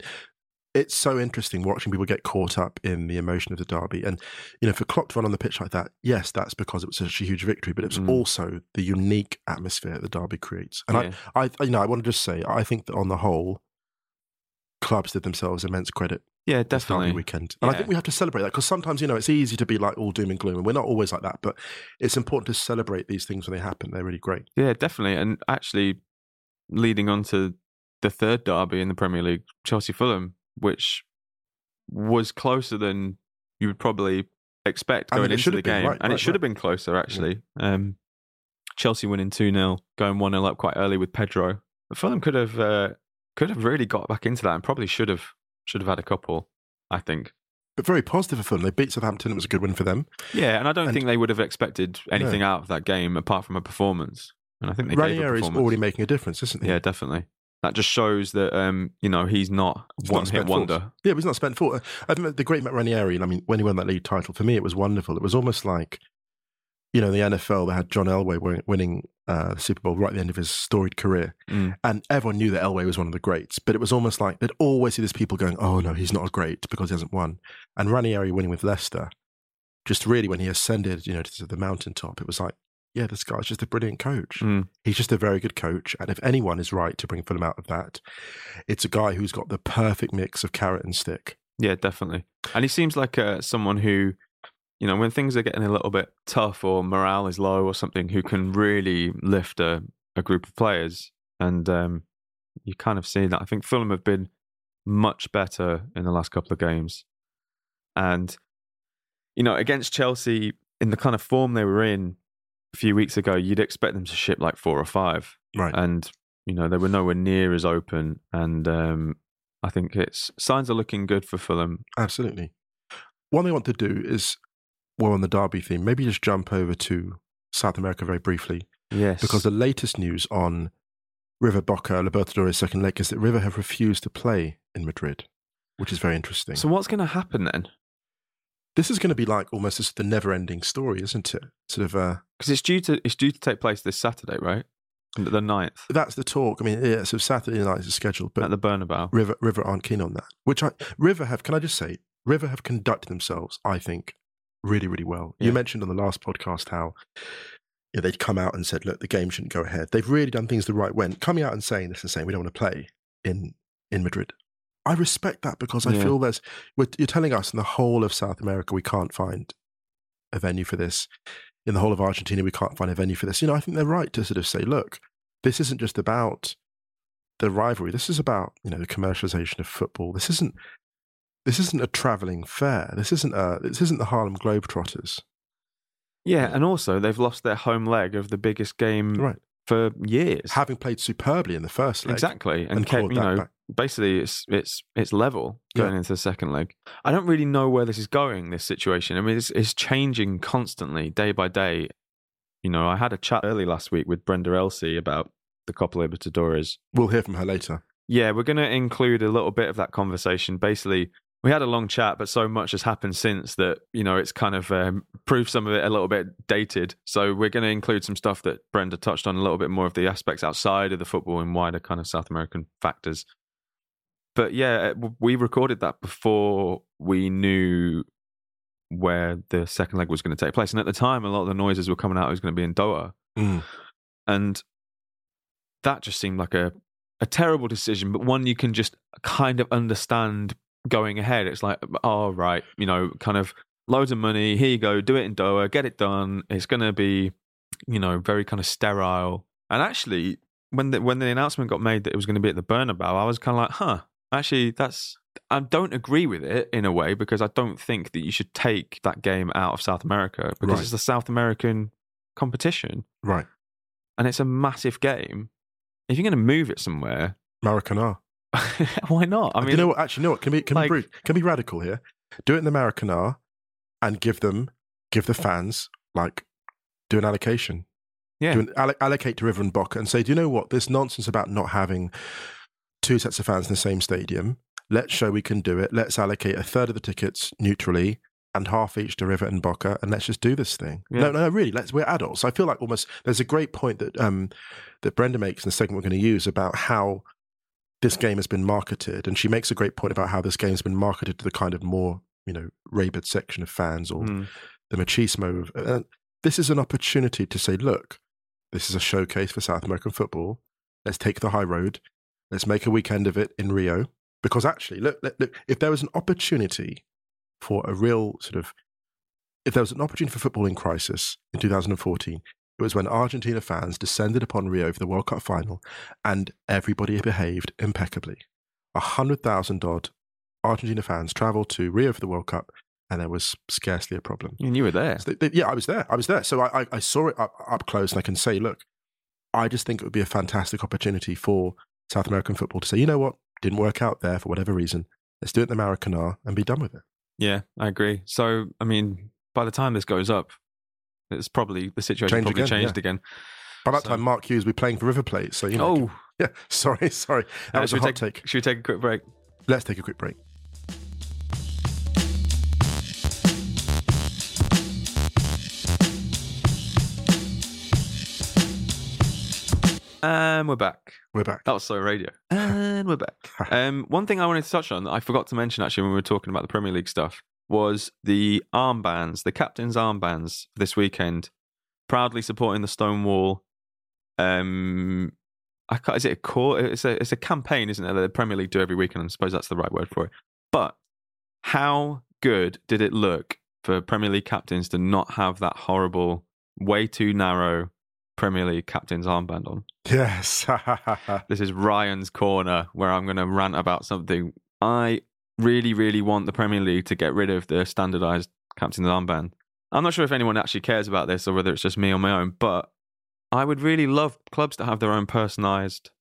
it's so interesting watching people get caught up in the emotion of the derby. And you know, for Klopp to run on the pitch like that, yes, that's because it was such a huge victory, but it was Mm. also the unique atmosphere the derby creates. And Yeah. I, I, you know, I want to just say, I think that on the whole, clubs did themselves immense credit yeah, this derby definitely. weekend. And I think we have to celebrate that because sometimes, you know, it's easy to be like all doom and gloom, and we're not always like that. But it's important to celebrate these things when they happen. They're really great. Yeah, definitely. And actually, leading on to the third derby in the Premier League, Chelsea Fulham, which was closer than you would probably expect I mean, going into the have been, game. right, and it right, should have been closer, actually. Um, Chelsea winning 2 0, going 1 0 up quite early with Pedro. Fulham could have uh, could have really got back into that and probably should have should have had a couple, I think. But very positive for Fulham. They beat Southampton. It was a good win for them. Yeah, and I don't And- think they would have expected anything out of that game apart from a performance. And I think they gave a already making a difference, isn't he? Yeah, definitely. That just shows that um, you know he's not He's not one hit spent force. wonder. Yeah, but he's not spent for. I think the great Matt Ranieri. I mean, when he won that league title, for me, it was wonderful. It was almost like, you know, the NFL. They had John Elway winning uh, Super Bowl right at the end of his storied career, Mm. and everyone knew that Elway was one of the greats. But it was almost like they'd always see these people going, "Oh no, he's not a great because he hasn't won." And Ranieri winning with Leicester, just really when he ascended, you know, to the mountaintop, it was like, yeah, this guy's just a brilliant coach. Mm. He's just a very good coach. And if anyone is right to bring Fulham out of that, it's a guy who's got the perfect mix of carrot and stick. Yeah, definitely. And he seems like uh, someone who, you know, when things are getting a little bit tough or morale is low or something, who can really lift a, a group of players. And um, you kind of see that. I think Fulham have been much better in the last couple of games. And, you know, against Chelsea, in the kind of form they were in a few weeks ago, you'd expect them to ship like four or five. Right. and you know they were nowhere near as open. And um, I think it's signs are looking good for Fulham. Absolutely. One thing I want to do is, well, on the Derby theme, maybe just jump over to South America very briefly, Yes, because the latest news on River Boca Libertadores second leg is that River have refused to play in Madrid, which is very interesting. so what's going to happen then? this is going to be like almost just the never-ending story, isn't it? Sort of, uh, Because it's due to it's due to take place this Saturday, right? the ninth That's the talk. I mean, yeah, so Saturday night is scheduled, but at the Bernabeu. River River aren't keen on that. Which I River have. Can I just say, River have conducted themselves, I think, really, really well. Yeah. You mentioned on the last podcast how you know, they'd come out and said, "Look, the game shouldn't go ahead." They've really done things the right way. And coming out and saying this and saying we don't want to play in in Madrid, I respect that because I Yeah. feel there's you're telling us in the whole of South America we can't find a venue for this. In the whole of Argentina, we can't find a venue for this. You know, I think they're right to sort of say, "Look, this isn't just about the rivalry. This is about you know the commercialization of football. This isn't this isn't a traveling fair. This isn't a this isn't the Harlem Globetrotters. Yeah, and also they've lost their home leg of the biggest game Right. for years. Having played superbly in the first leg, exactly, and, and kept, you know, back. basically it's it's it's level Yeah. going into the second leg. I don't really know where this is going. This situation. I mean, it's it's changing constantly, day by day. You know, I had a chat early last week with Brenda Elsey about the Copa Libertadores. We'll hear from her later. Yeah, we're going to include a little bit of that conversation. Basically, we had a long chat, but so much has happened since that you know it's kind of um, proved some of it a little bit dated. So we're going to include some stuff that Brenda touched on a little bit more of the aspects outside of the football and wider kind of South American factors. But yeah, uh, we recorded that before we knew where the second leg was going to take place, and at the time, a lot of the noises were coming out it was going to be in Doha Mm. and that just seemed like a a terrible decision, but one you can just kind of understand going ahead. It's like, oh right, you know, kind of loads of money. Here you go, do it in Doha, get it done. It's going to be, you know, very kind of sterile. And actually, when the when the announcement got made that it was going to be at the Bernabeu, I was kind of like, huh, actually, that's. I don't agree with it in a way because I don't think that you should take that game out of South America because Right. it's the South American competition Right, and it's a massive game. If you're going to move it somewhere, Maracana. why not? I mean, you know what? Actually, you know what? Can be can like- be can be radical here. Do it in the Maracana, and give them give the fans like do an allocation. Yeah. Do an, alloc- allocate to River and Boca and say, do you know what? This nonsense about not having two sets of fans in the same stadium. Let's show we can do it. Let's allocate a third of the tickets neutrally and half each to River and Boca, and let's just do this thing. Yeah. No, no, no, really. Let's. We're adults. I feel like almost there's a great point that um that Brenda makes in the segment we're going to use about how this game has been marketed, and she makes a great point about how this game has been marketed to the kind of more you know rabid section of fans or hmm, the machismo of. Uh, this is an opportunity to say, look, this is a showcase for South American football. Let's take the high road. Let's make a weekend of it in Rio. Because actually, look, look, look if there was an opportunity for a real sort of, if there was an opportunity for football in crisis in 2014, it was when Argentina fans descended upon Rio for the World Cup final and everybody behaved impeccably. A hundred thousand odd Argentina fans traveled to Rio for the World Cup and there was scarcely a problem. and you were there. So they- they- yeah, I was there. I was there. So I, I, I saw it up, up close, and I can say, look, I just think it would be a fantastic opportunity for South American football to say, you know what, didn't work out there for whatever reason. Let's do it in the Maracana and be done with it. Yeah, I agree. So, I mean, by the time this goes up, it's probably the situation Change probably again, changed again. By that So- time, Mark Hughes will be playing for River Plate. So you know, Oh, yeah. Sorry, sorry, that uh, was a hot take, take. Should we take a quick break? Let's take a quick break. And we're back. We're back. That was so radio. And we're back. Um, one thing I wanted to touch on that I forgot to mention actually when we were talking about the Premier League stuff was the armbands, the captain's armbands this weekend, proudly supporting the Stonewall. Um, I can't, is it a core? It's a it's a campaign, isn't it? That the Premier League do every weekend. I suppose that's the right word for it. But how good did it look for Premier League captains to not have that horrible, way too narrow Premier League captain's armband on? Yes. This is Ryan's corner where I'm going to rant about something. I really, really want the Premier League to get rid of the standardized captain's armband. I'm not sure if anyone actually cares about this or whether it's just me on my own, but I would really love clubs to have their own personalized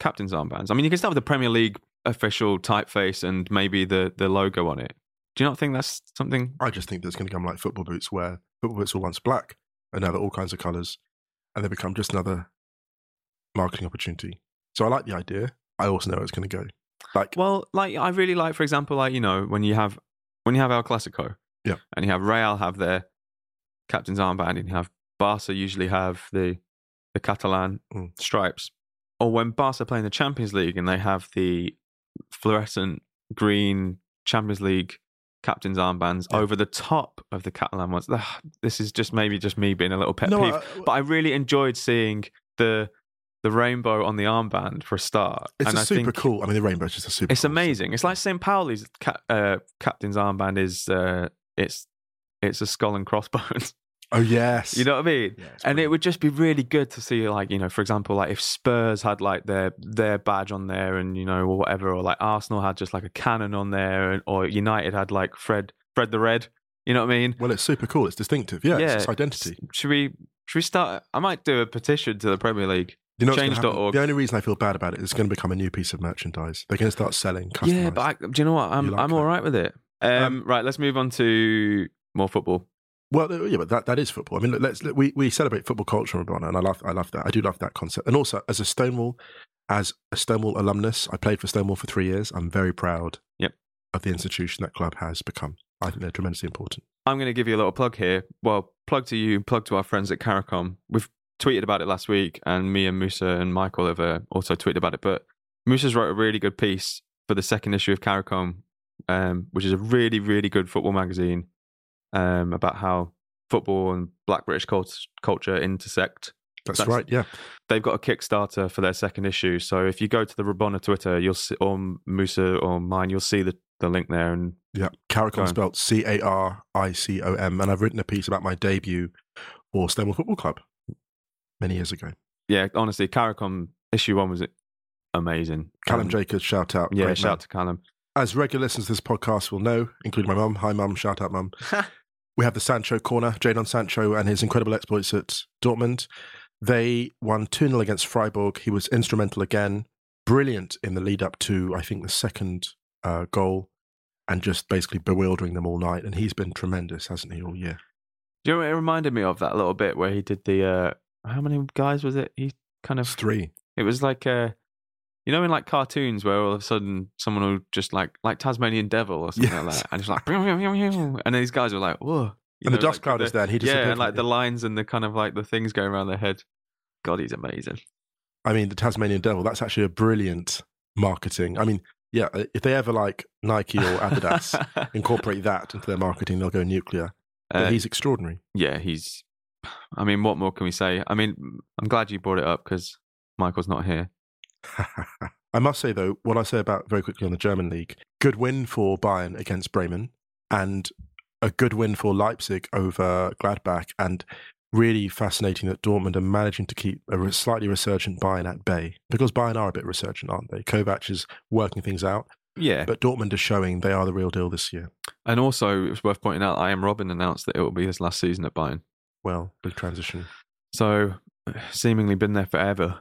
captain's armbands. I mean, you can start with the Premier League official typeface and maybe the, the logo on it. Do you not think that's something? I just think that's going to come like football boots, where football boots were once black, and now they're all kinds of colours, and they become just another marketing opportunity. So I like the idea. I also know it's going to go. Like, Well, like I really like, for example, like you know when you have when you have El Clasico, Yeah. and you have Real have their captain's armband, and you have Barca usually have the the Catalan Mm. stripes, or when Barca play in the Champions League and they have the fluorescent green Champions League captain's armbands Yeah. over the top of the Catalan ones. Ugh, This is just maybe just me being a little pet No, peeve, I- but I really enjoyed seeing the the rainbow on the armband for a start. It's and a I super cool. I mean, the rainbow's just a super. It's cool amazing. It's like St. Pauli's uh, captain's armband is uh, it's it's a skull and crossbones. Oh yes. you know what I mean? Yeah, And it would just be really good to see, like you know, for example, like if Spurs had like their their badge on there, and you know, or whatever, or like Arsenal had just like a cannon on there, and, or United had like Fred Fred the Red. You know what I mean? Well, it's super cool. It's distinctive. Yeah, it's its identity. Should we should we start? I might do a petition to the Premier League. You know, what's gonna happen? change.org. the only reason I feel bad about it is it's going to become a new piece of merchandise. They're going to start selling. Yeah, but I, do you know what? I'm like I'm all right with it. Um, Um, right, let's move on to more football. Well, yeah, but that, that is football. I mean, let's let- we we celebrate football culture, Rabona, and I love I love that. I do love that concept. And also, as a Stonewall, as a Stonewall alumnus, I played for Stonewall for three years. I'm very proud. Yep. Of the institution that club has become. I think they're tremendously important. I'm going to give you a little plug here. Well, plug to you, plug to our friends at Caricom. We've tweeted about it last week, and me and Musa and Michael have uh, also tweeted about it. But Musa's wrote a really good piece for the second issue of Caricom, um, which is a really, really good football magazine um, about how football and Black British cult- culture intersect. That's, That's- right. Yeah. They've got a Kickstarter for their second issue. So if you go to the Rabona Twitter, you'll see, or Musa or mine, you'll see the, the link there. And Yeah. Caricom spelled C A R I C O M. And I've written a piece about my debut for Stonewall Football Club many years ago. yeah, honestly, Caricom issue one was amazing. Callum Um, Jacobs, shout out. Yeah, shout man. out to Callum. As regular listeners to this podcast will know, including my mum, hi mum, shout out mum. we have the Sancho corner, Jadon Sancho and his incredible exploits at Dortmund. They won 2 0 against Freiburg. He was instrumental again, brilliant in the lead up to, I think, the second uh, goal, and just basically bewildering them all night. And he's been tremendous, hasn't he, all year? Do you know what it reminded me of that little bit where he did the uh how many guys was it? He kind It's of three. it was like uh you know in like cartoons where all of a sudden someone will just like like Tasmanian devil or something like that and it's like and then these guys were like whoa you And the dust like, cloud the- is there, and he yeah and like the lines and the kind of like the things going around their head God he's amazing I mean, the Tasmanian Devil, that's actually a brilliant marketing. I mean, yeah, if they ever like Nike or Adidas incorporate that into their marketing, they'll go nuclear. But Uh, he's extraordinary. yeah he's I mean what more can we say I mean I'm glad you brought it up because Michael's not here I must say, though, what I say about very quickly on the German league good win for Bayern against Bremen, and a good win for Leipzig over Gladbach, and really fascinating that Dortmund are managing to keep a slightly resurgent Bayern at bay because Bayern are a bit resurgent, aren't they? Kovac is working things out, yeah but Dortmund are showing they are the real deal this year. And also, it's worth pointing out, Arjen Robben announced that it will be his last season at Bayern. Well, big transition. So, seemingly been there forever.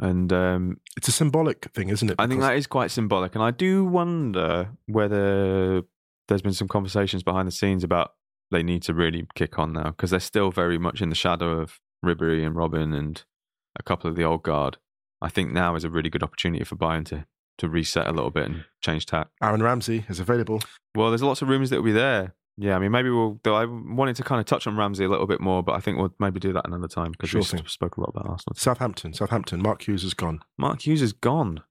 And um, It's a symbolic thing, isn't it? I think that is quite symbolic. And I do wonder whether there's been some conversations behind the scenes about they need to really kick on now because they're still very much in the shadow of Ribery and Robben and a couple of the old guard. I think now is a really good opportunity for Bayern to, to reset a little bit and change tack. Aaron Ramsey is available. Well, there's lots of rumours that will be there. Yeah, I mean, maybe we'll. Though I wanted to kind of touch on Ramsey a little bit more, but I think we'll maybe do that another time because Sure we spoke a lot about Arsenal. Southampton, Southampton. Mark Hughes is gone. Mark Hughes is gone,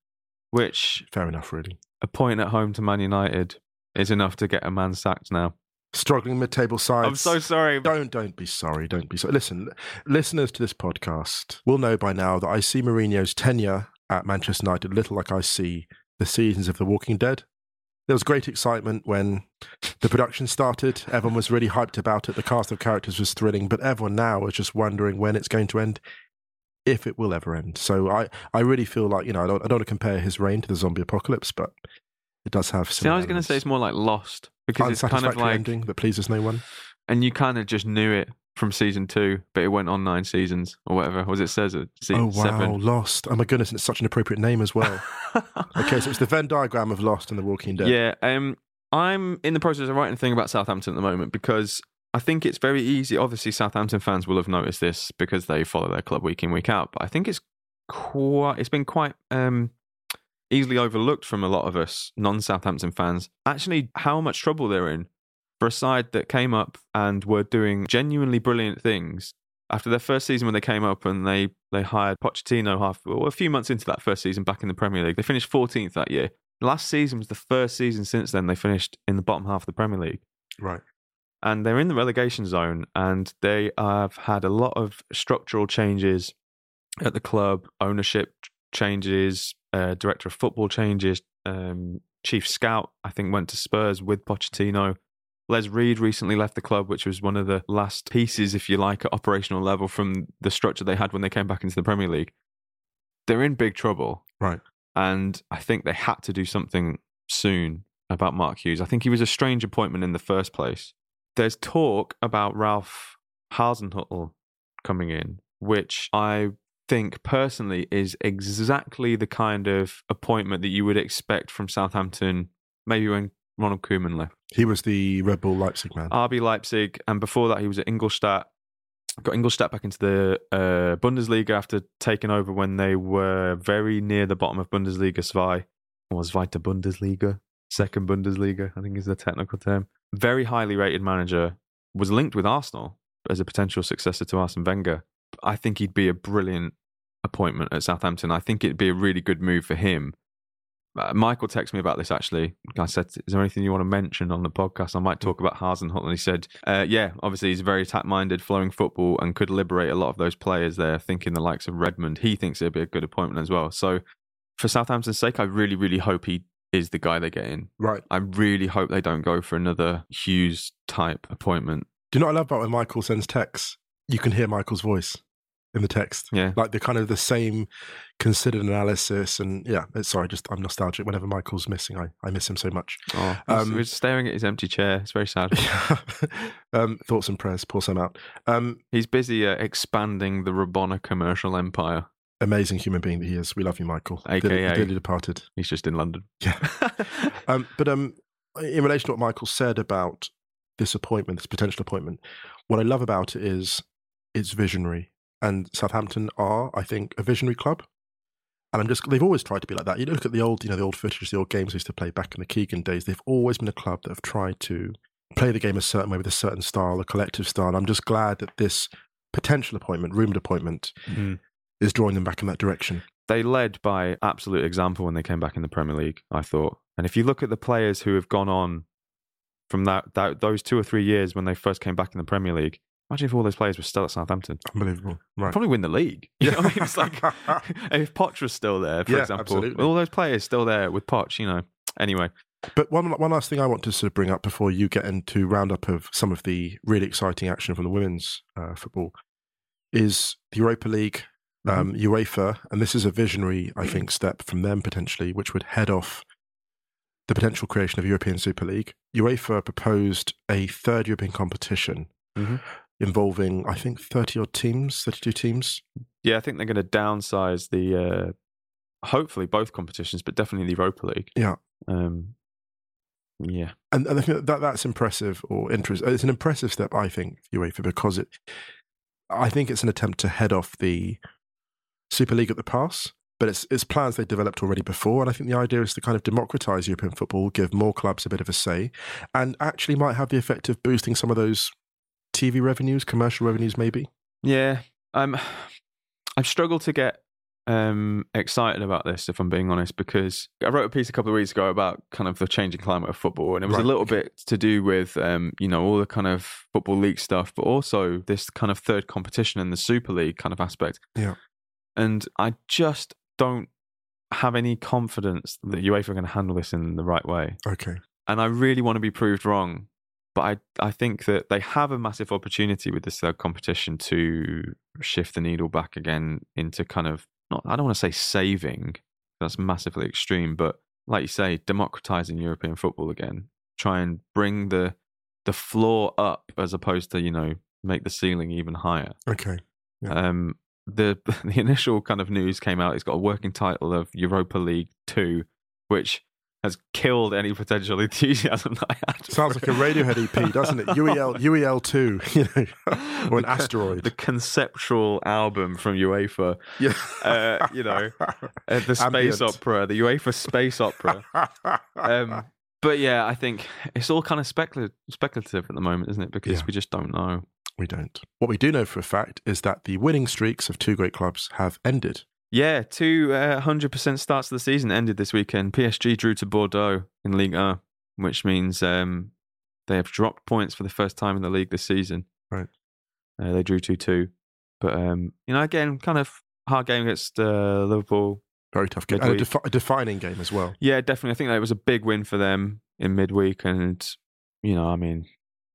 which Fair enough, really. a point at home to Man United is enough to get a man sacked now. Struggling mid-table sides. I'm so sorry. Don't don't be sorry. Don't be sorry. Listen, listeners to this podcast will know by now that I see Mourinho's tenure at Manchester United little like I see the seasons of The Walking Dead. There was great excitement when the production started. Everyone was really hyped about it. The cast of characters was thrilling, but everyone now is just wondering when it's going to end, if it will ever end. So I, I really feel like you know I don't, I don't want to compare his reign to the zombie apocalypse, but it does have. See, I was going to say it's more like Lost because it's kind of like, ending that pleases no one. and you kind of just knew it from season two, but it went on nine seasons or whatever. Was it says it? Oh wow, Seven. Lost! Oh my goodness, and it's such an appropriate name as well. Okay, so it's the Venn diagram of Lost and The Walking Dead. Yeah, um, I'm in the process of writing a thing about Southampton at the moment because I think it's very easy. Obviously, Southampton fans will have noticed this because they follow their club week in week out. But I think it's quite, it's been quite um, easily overlooked from a lot of us non-Southampton fans. Actually, how much trouble they're in for a side that came up and were doing genuinely brilliant things after their first season when they came up and they they hired Pochettino half well, a few months into that first season back in the Premier League. They finished 14th that year. Last season was the first season since then they finished in the bottom half of the Premier League. Right. And they're in the relegation zone and they have had a lot of structural changes at the club, ownership changes, uh, director of football changes, um, chief scout I think went to Spurs with Pochettino. Les Reed recently left the club, which was one of the last pieces, if you like, at operational level from the structure they had when they came back into the Premier League. They're in big trouble. Right. And I think they had to do something soon about Mark Hughes. I think he was a strange appointment in the first place. There's talk about Ralph Hasenhüttl coming in, which I think personally is exactly the kind of appointment that you would expect from Southampton, maybe when Ronald Koeman left. He was the Red Bull Leipzig man. RB Leipzig, and before that, he was at Ingolstadt. Got Ingolstadt back into the uh, Bundesliga after taking over when they were very near the bottom of Bundesliga Zwei, or Zweite Bundesliga, second Bundesliga, I think is the technical term. Very highly rated manager, was linked with Arsenal as a potential successor to Arsene Wenger. I think he'd be a brilliant appointment at Southampton. I think it'd be a really good move for him. Uh, Michael texted me about this actually. I said, "Is there anything you want to mention on the podcast?" I might talk about Hasenhüttl, and he said, uh, "Yeah, obviously he's very attack-minded, flowing football, and could liberate a lot of those players there. Thinking the likes of Redmond, he thinks it'd be a good appointment as well. So, for Southampton's sake, I really, really hope he is the guy they get in. Right. I really hope they don't go for another Hughes type appointment. Do you know what I love about when Michael sends texts? You can hear Michael's voice in the text. Yeah. Like the kind of the same considered analysis and yeah, sorry, just I'm nostalgic. Whenever Michael's missing, I, I miss him so much. Oh, Um, we're staring at his empty chair. It's very sad. um, thoughts and prayers, pour some out. Um, He's busy uh, expanding the Rabona commercial empire. amazing human being that he is. We love you, Michael. AKA. Dearly, dearly departed. He's just in London. Yeah. Um, but um, in relation to what Michael said about this appointment, this potential appointment, what I love about it is it's visionary. And Southampton are, I think, a visionary club. And I'm just, they've always tried to be like that. You look at the old, you know, the old footage, the old games they used to play back in the Keegan days. They've always been a club that have tried to play the game a certain way with a certain style, a collective style. And I'm just glad that this potential appointment, rumored appointment, mm-hmm. is drawing them back in that direction. They led by absolute example when they came back in the Premier League, I thought. And if you look at the players who have gone on from that, that those two or three years when they first came back in the Premier League, imagine if all those players were still at Southampton. Unbelievable. Right. Probably win the league. You know what I mean? It's like if Poch was still there, for Yeah, example, absolutely. all those players still there with Poch, you know. Anyway, But one one last thing I want to sort of bring up before you get into roundup of some of the really exciting action from the women's uh, football is the Europa League, um, UEFA, and this is a visionary, I think, step from them potentially, which would head off the potential creation of European Super League. UEFA proposed a third European competition Mhm. Involving, I think, thirty odd teams, thirty-two teams. yeah, I think they're going to downsize the, uh, hopefully both competitions, but definitely the Europa League. Yeah. Um, yeah. and, and I think that that's impressive or interest. It's an impressive step, I think, UEFA, because it. I think it's an attempt to head off the Super League at the pass, but it's it's plans they developed already before, and I think the idea is to kind of democratize European football, give more clubs a bit of a say, and actually might have the effect of boosting some of those TV revenues, commercial revenues, maybe. Yeah, um, I've struggled to get um, excited about this, if I'm being honest, because I wrote a piece a couple of weeks ago about kind of the changing climate of football, and it was Right, a little bit to do with um, you know all the kind of football league stuff, but also this kind of third competition in the Super League kind of aspect. Yeah. and I just don't have any confidence that UEFA are going to handle this in the right way Okay. and I really want to be proved wrong. But I, I think that they have a massive opportunity with this third competition to shift the needle back again into kind of not. I don't want to say saving. That's massively extreme, but like you say, democratizing European football again. Try and bring the the floor up as opposed to you know make the ceiling even higher. Okay. Yeah. Um, the the initial kind of news came out. It's got a working title of Europa League Two, which has killed any potential enthusiasm that I had. Sounds like a. Radiohead EP, doesn't it? UEL UEL two, you know, or an The asteroid. The conceptual album from UEFA, yeah. uh, you know, uh, the space Ambient. opera, the UEFA space opera. Um, but yeah, I think it's all kind of speculative, speculative at the moment, isn't it? Because Yeah. we just don't know. We don't. What we do know for a fact is that the winning streaks of two great clubs have ended. Yeah, two uh, 100% starts of the season ended this weekend. PSG drew to Bordeaux in League 1, which means um, they have dropped points for the first time in the league this season. Right. Uh, they drew 2 2. But, um, you know, again, kind of hard game against uh, Liverpool. Very tough game. And a, defi- a defining game as well. Yeah, definitely. I think that it was a big win for them in midweek. And, you know, I mean,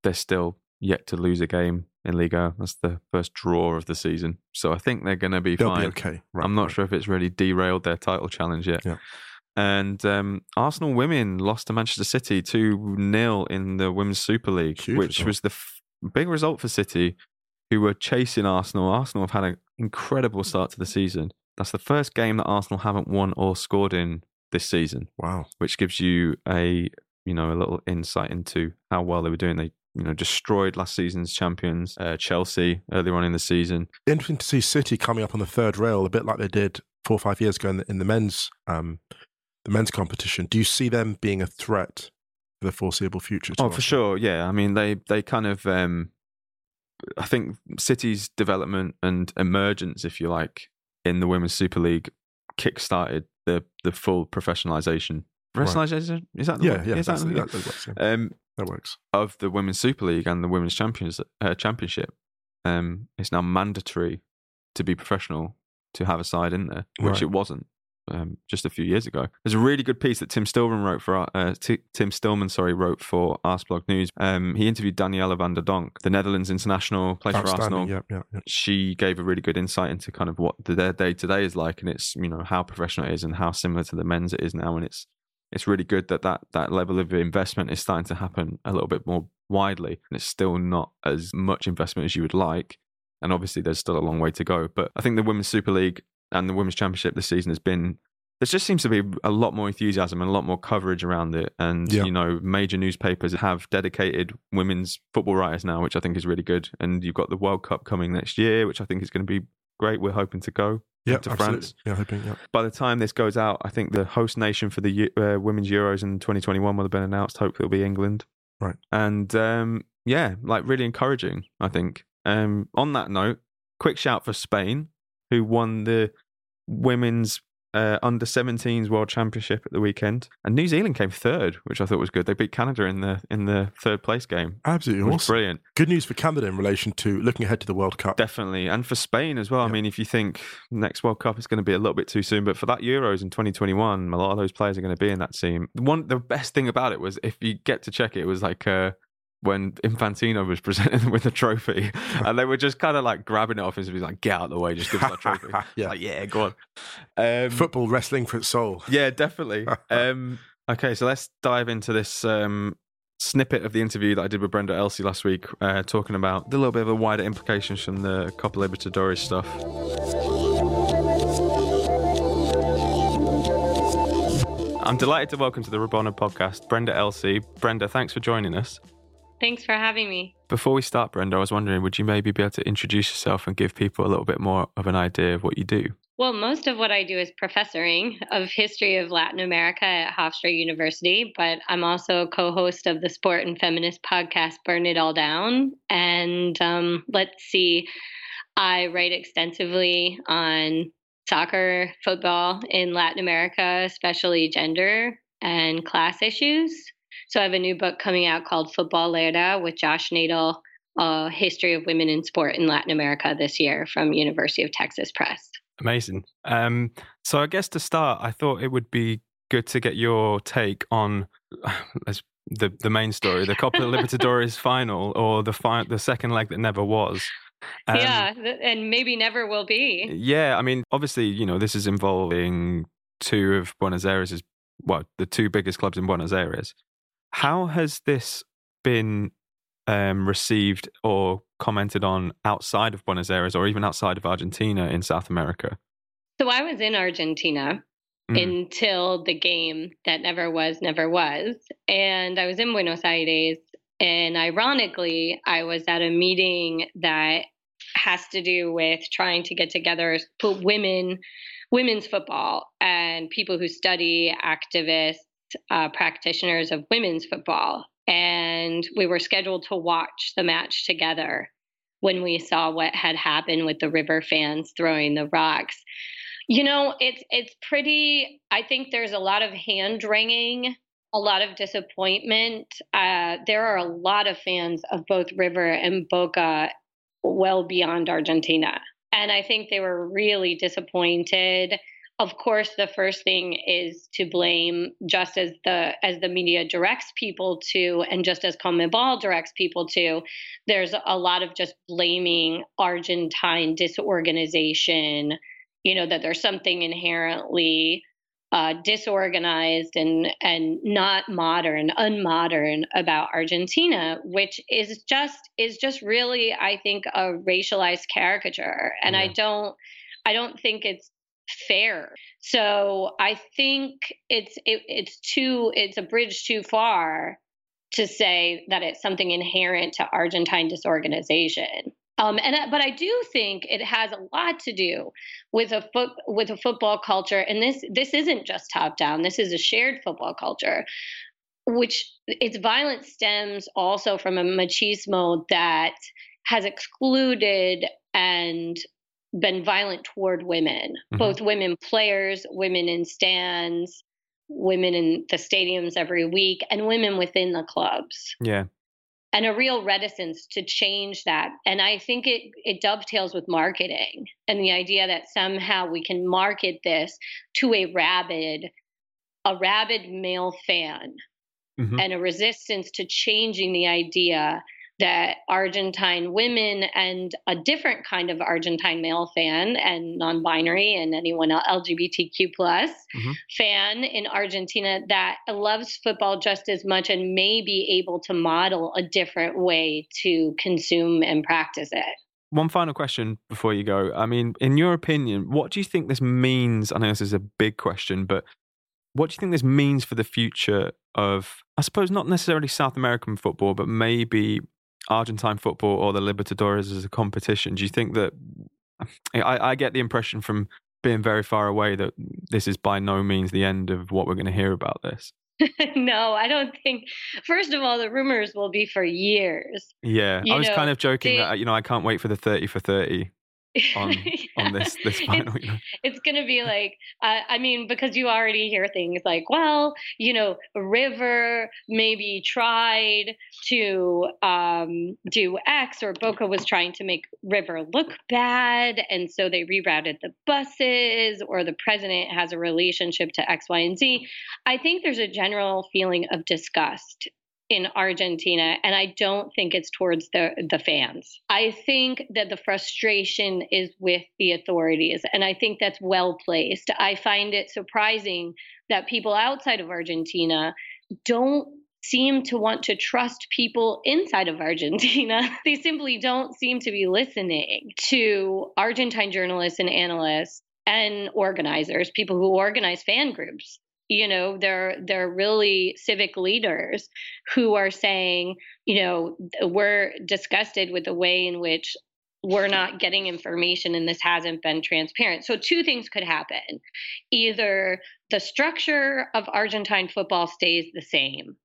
they're still yet to lose a game in Liga. That's the first draw of the season. So I think they're going to be They'll fine. be okay. Right, I'm not right. sure if it's really derailed their title challenge yet. Yeah. And um, Arsenal women lost to Manchester City 2 0 in the Women's Super League, Huge which result. was the f- big result for City, who were chasing Arsenal. Arsenal have had an incredible start to the season. That's the first game that Arsenal haven't won or scored in this season, Wow. which gives you a you know a little insight into how well they were doing. They you know destroyed last season's champions uh, Chelsea earlier on in the season. Interesting to see City coming up on the third rail, a bit like they did four or five years ago in the, in the men's um, the men's competition. Do you see them being a threat for the foreseeable future? Oh, for sure. Yeah. I mean, they they kind of. Um, I think City's development and emergence, if you like, in the Women's Super League, kick-started the the full professionalization. Right. Professionalization is that the Yeah, yeah, Is that the- that, that works. Yeah. um, that works. of the Women's Super League and the Women's Champions uh, Championship. Um, it's now mandatory to be professional to have a side in there, which Right. it wasn't um, just a few years ago. There's a really good piece that Tim Stillman wrote for uh, T- Tim Stillman, sorry, wrote for Arsblog News. Um, he interviewed Danielle van de Donk, the Netherlands international, plays for Arsenal. Yeah, yeah, yeah. she gave a really good insight into kind of what the- their day to day is like, and it's you know how professional it is and how similar to the men's it is now, and it's it's really good that that that level of investment is starting to happen a little bit more widely, and it's still not as much investment as you would like, and obviously there's still a long way to go. But I think the women's Super League and the women's championship this season has been. There just seems to be a lot more enthusiasm and a lot more coverage around it, and Yeah. you know, major newspapers have dedicated women's football writers now, which I think is really good. And you've got the World Cup coming next year, which I think is going to be great. We're hoping to go Yeah, to absolutely. France. Yeah, hoping. Yeah. By the time this goes out, I think the host nation for the uh, women's Euros in 2021 will have been announced. Hopefully, it'll be England. Right. And um, yeah, like really encouraging. I think. Um, on that note, quick shout for Spain, who won the women's uh, under 17s World Championship at the weekend, and New Zealand came third, which I thought was good. They beat Canada in the in the third place game. Absolutely awesome. brilliant. Good news for Canada in relation to looking ahead to the World Cup. Definitely. And for Spain as well. I mean, if you think next World Cup is going to be a little bit too soon, but for that Euros in 2021, a lot of those players are going to be in that team. One, the best thing about it was if you get to check it, it was like uh, when Infantino was presenting them with the trophy and they were just kind of like grabbing it off and he was like, get out of the way, just give us that trophy. Yeah. Like, yeah, go on. Um, Football, wrestling for its soul. yeah, definitely. um, okay, so let's dive into this um, snippet of the interview that I did with Brenda Elsey last week, uh, talking about the little bit of the wider implications from the Copa Libertadores stuff. I'm delighted to welcome to the Rabona podcast Brenda Elsey. Brenda, thanks for joining us. Thanks for having me. Before we start, Brenda, I was wondering, would you maybe be able to introduce yourself and give people a little bit more of an idea of what you do? Well, most of what I do is professoring of history of Latin America at Hofstra University, but I'm also co host of the sport and feminist podcast Burn It All Down. And um, let's see, I write extensively on soccer, football in Latin America, especially gender and class issues. So I have a new book coming out called Futbolera with Josh Nadel, a history of women in sport in Latin America this year from University of Texas Press. Amazing. Um, so I guess to start, I thought it would be good to get your take on the the main story, the Copa Libertadores final, or the fi- the second leg that never was. Um, yeah, and maybe never will be. Yeah, I mean, obviously, you know, this is involving two of Buenos Aires' well, the two biggest clubs in Buenos Aires. How has this been um, received or commented on outside of Buenos Aires or even outside of Argentina in South America? So I was in Argentina Mm. until the game that never was, never was. And I was in Buenos Aires. And ironically, I was at a meeting that has to do with trying to get together, put women, women's football, and people who study activists, uh, practitioners of women's football. And we were scheduled to watch the match together when we saw what had happened with the River fans throwing the rocks. You know, it's it's pretty. I think there's a lot of hand wringing, a lot of disappointment. Uh, there are a lot of fans of both River and Boca, well beyond Argentina, and I think they were really disappointed of course the first thing is to blame just as the as the media directs people to and just as CONMEBOL directs people to there's a lot of just blaming Argentine disorganization you know that there's something inherently uh, disorganized and and not modern, unmodern about Argentina, which is just is just really, I think, a racialized caricature. And yeah. I don't I don't think it's fair. So I think it's it, it's too it's a bridge too far to say that it's something inherent to Argentine disorganization. Um, and uh, but I do think it has a lot to do with a foot with a football culture, and this this isn't just top down. This is a shared football culture, which its violence stems also from a machismo that has excluded and been violent toward women, mm-hmm. both women players, women in stands, women in the stadiums every week, and women within the clubs. Yeah. And a real reticence to change that. And I think it, it dovetails with marketing and the idea that somehow we can market this to a rabid, a rabid male fan mm-hmm. and a resistance to changing the idea that Argentine women and a different kind of Argentine male fan and non-binary and anyone LGBTQ plus mm-hmm. fan in Argentina that loves football just as much and may be able to model a different way to consume and practice it. One final question before you go. I mean, in your opinion, what do you think this means? I know this is a big question, but what do you think this means for the future of, I suppose, not necessarily South American football, but maybe Argentine football or the Libertadores as a competition? Do you think that I, I get the impression from being very far away that this is by no means the end of what we're going to hear about this? no, I don't think. First of all, the rumors will be for years. Yeah, you I was know, kind of joking they, that you know I can't wait for the thirty for thirty on yeah. on this this final. It's, you know? it's going to be like, uh, I mean, because you already hear things like, well, you know, River maybe tried to um, do X, or Boca was trying to make River look bad, and so they rerouted the buses, or the president has a relationship to X, Y, and Z. I think there's a general feeling of disgust in Argentina, and I don't think it's towards the, the fans. I think that the frustration is with the authorities, and I think that's well placed. I find it surprising that people outside of Argentina don't seem to want to trust people inside of Argentina. they simply don't seem to be listening to Argentine journalists and analysts and organizers, people who organize fan groups you know they're they're really civic leaders who are saying you know we're disgusted with the way in which we're not getting information and this hasn't been transparent. So, two things could happen. Either the structure of Argentine football stays the same,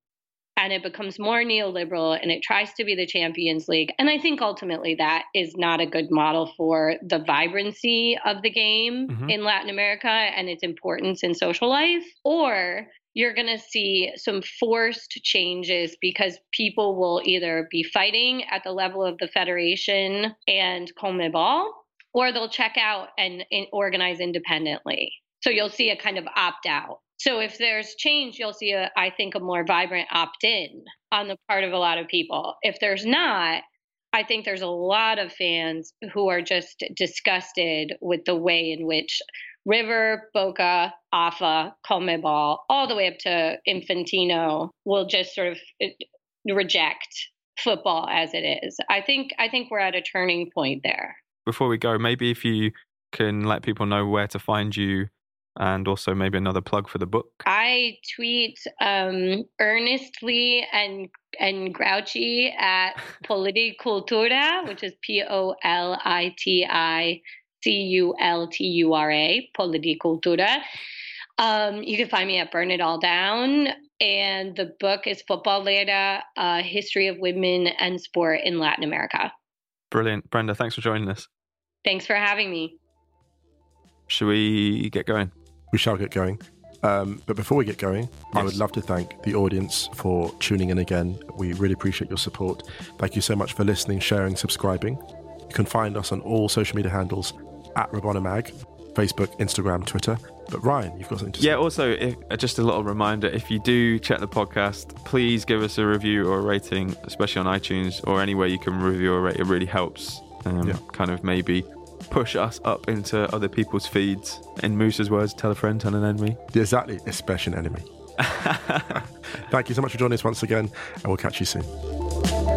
and it becomes more neoliberal and it tries to be the Champions League. And I think ultimately that is not a good model for the vibrancy of the game mm-hmm. in Latin America and its importance in social life. Or you're going to see some forced changes because people will either be fighting at the level of the federation and CONMEBOL, or they'll check out and, and organize independently. So you'll see a kind of opt out. So if there's change, you'll see, a, I think, a more vibrant opt in on the part of a lot of people. If there's not, I think there's a lot of fans who are just disgusted with the way in which River, Boca, AFA, CONMEBOL, all the way up to Infantino will just sort of uh, reject football as it is. I think I think we're at a turning point there. Before we go, maybe if you can let people know where to find you and also maybe another plug for the book. I tweet um, earnestly and and grouchy at Politicultura, which is P O L I T I C U L T U R A, Politicultura. Um, you can find me at Burn It All Down. And the book is Futbolera, A History of Women and Sport in Latin America. Brilliant. Brenda, thanks for joining us. Thanks for having me. Should we get going? We shall get going. Um, but before we get going, yes. I would love to thank the audience for tuning in again. We really appreciate your support. Thank you so much for listening, sharing, subscribing. You can find us on all social media handles at Rabonamag, Facebook, Instagram, Twitter. But Ryan, you've got something to say. Yeah, also, if, uh, just a little reminder if you do check the podcast, please give us a review or a rating, especially on iTunes or anywhere you can review or rate. It really helps um, yeah. kind of maybe push us up into other people's feeds. In Musa's words, tell a friend, tell an enemy. Exactly, especially an enemy. Thank you so much for joining us once again, and we'll catch you soon.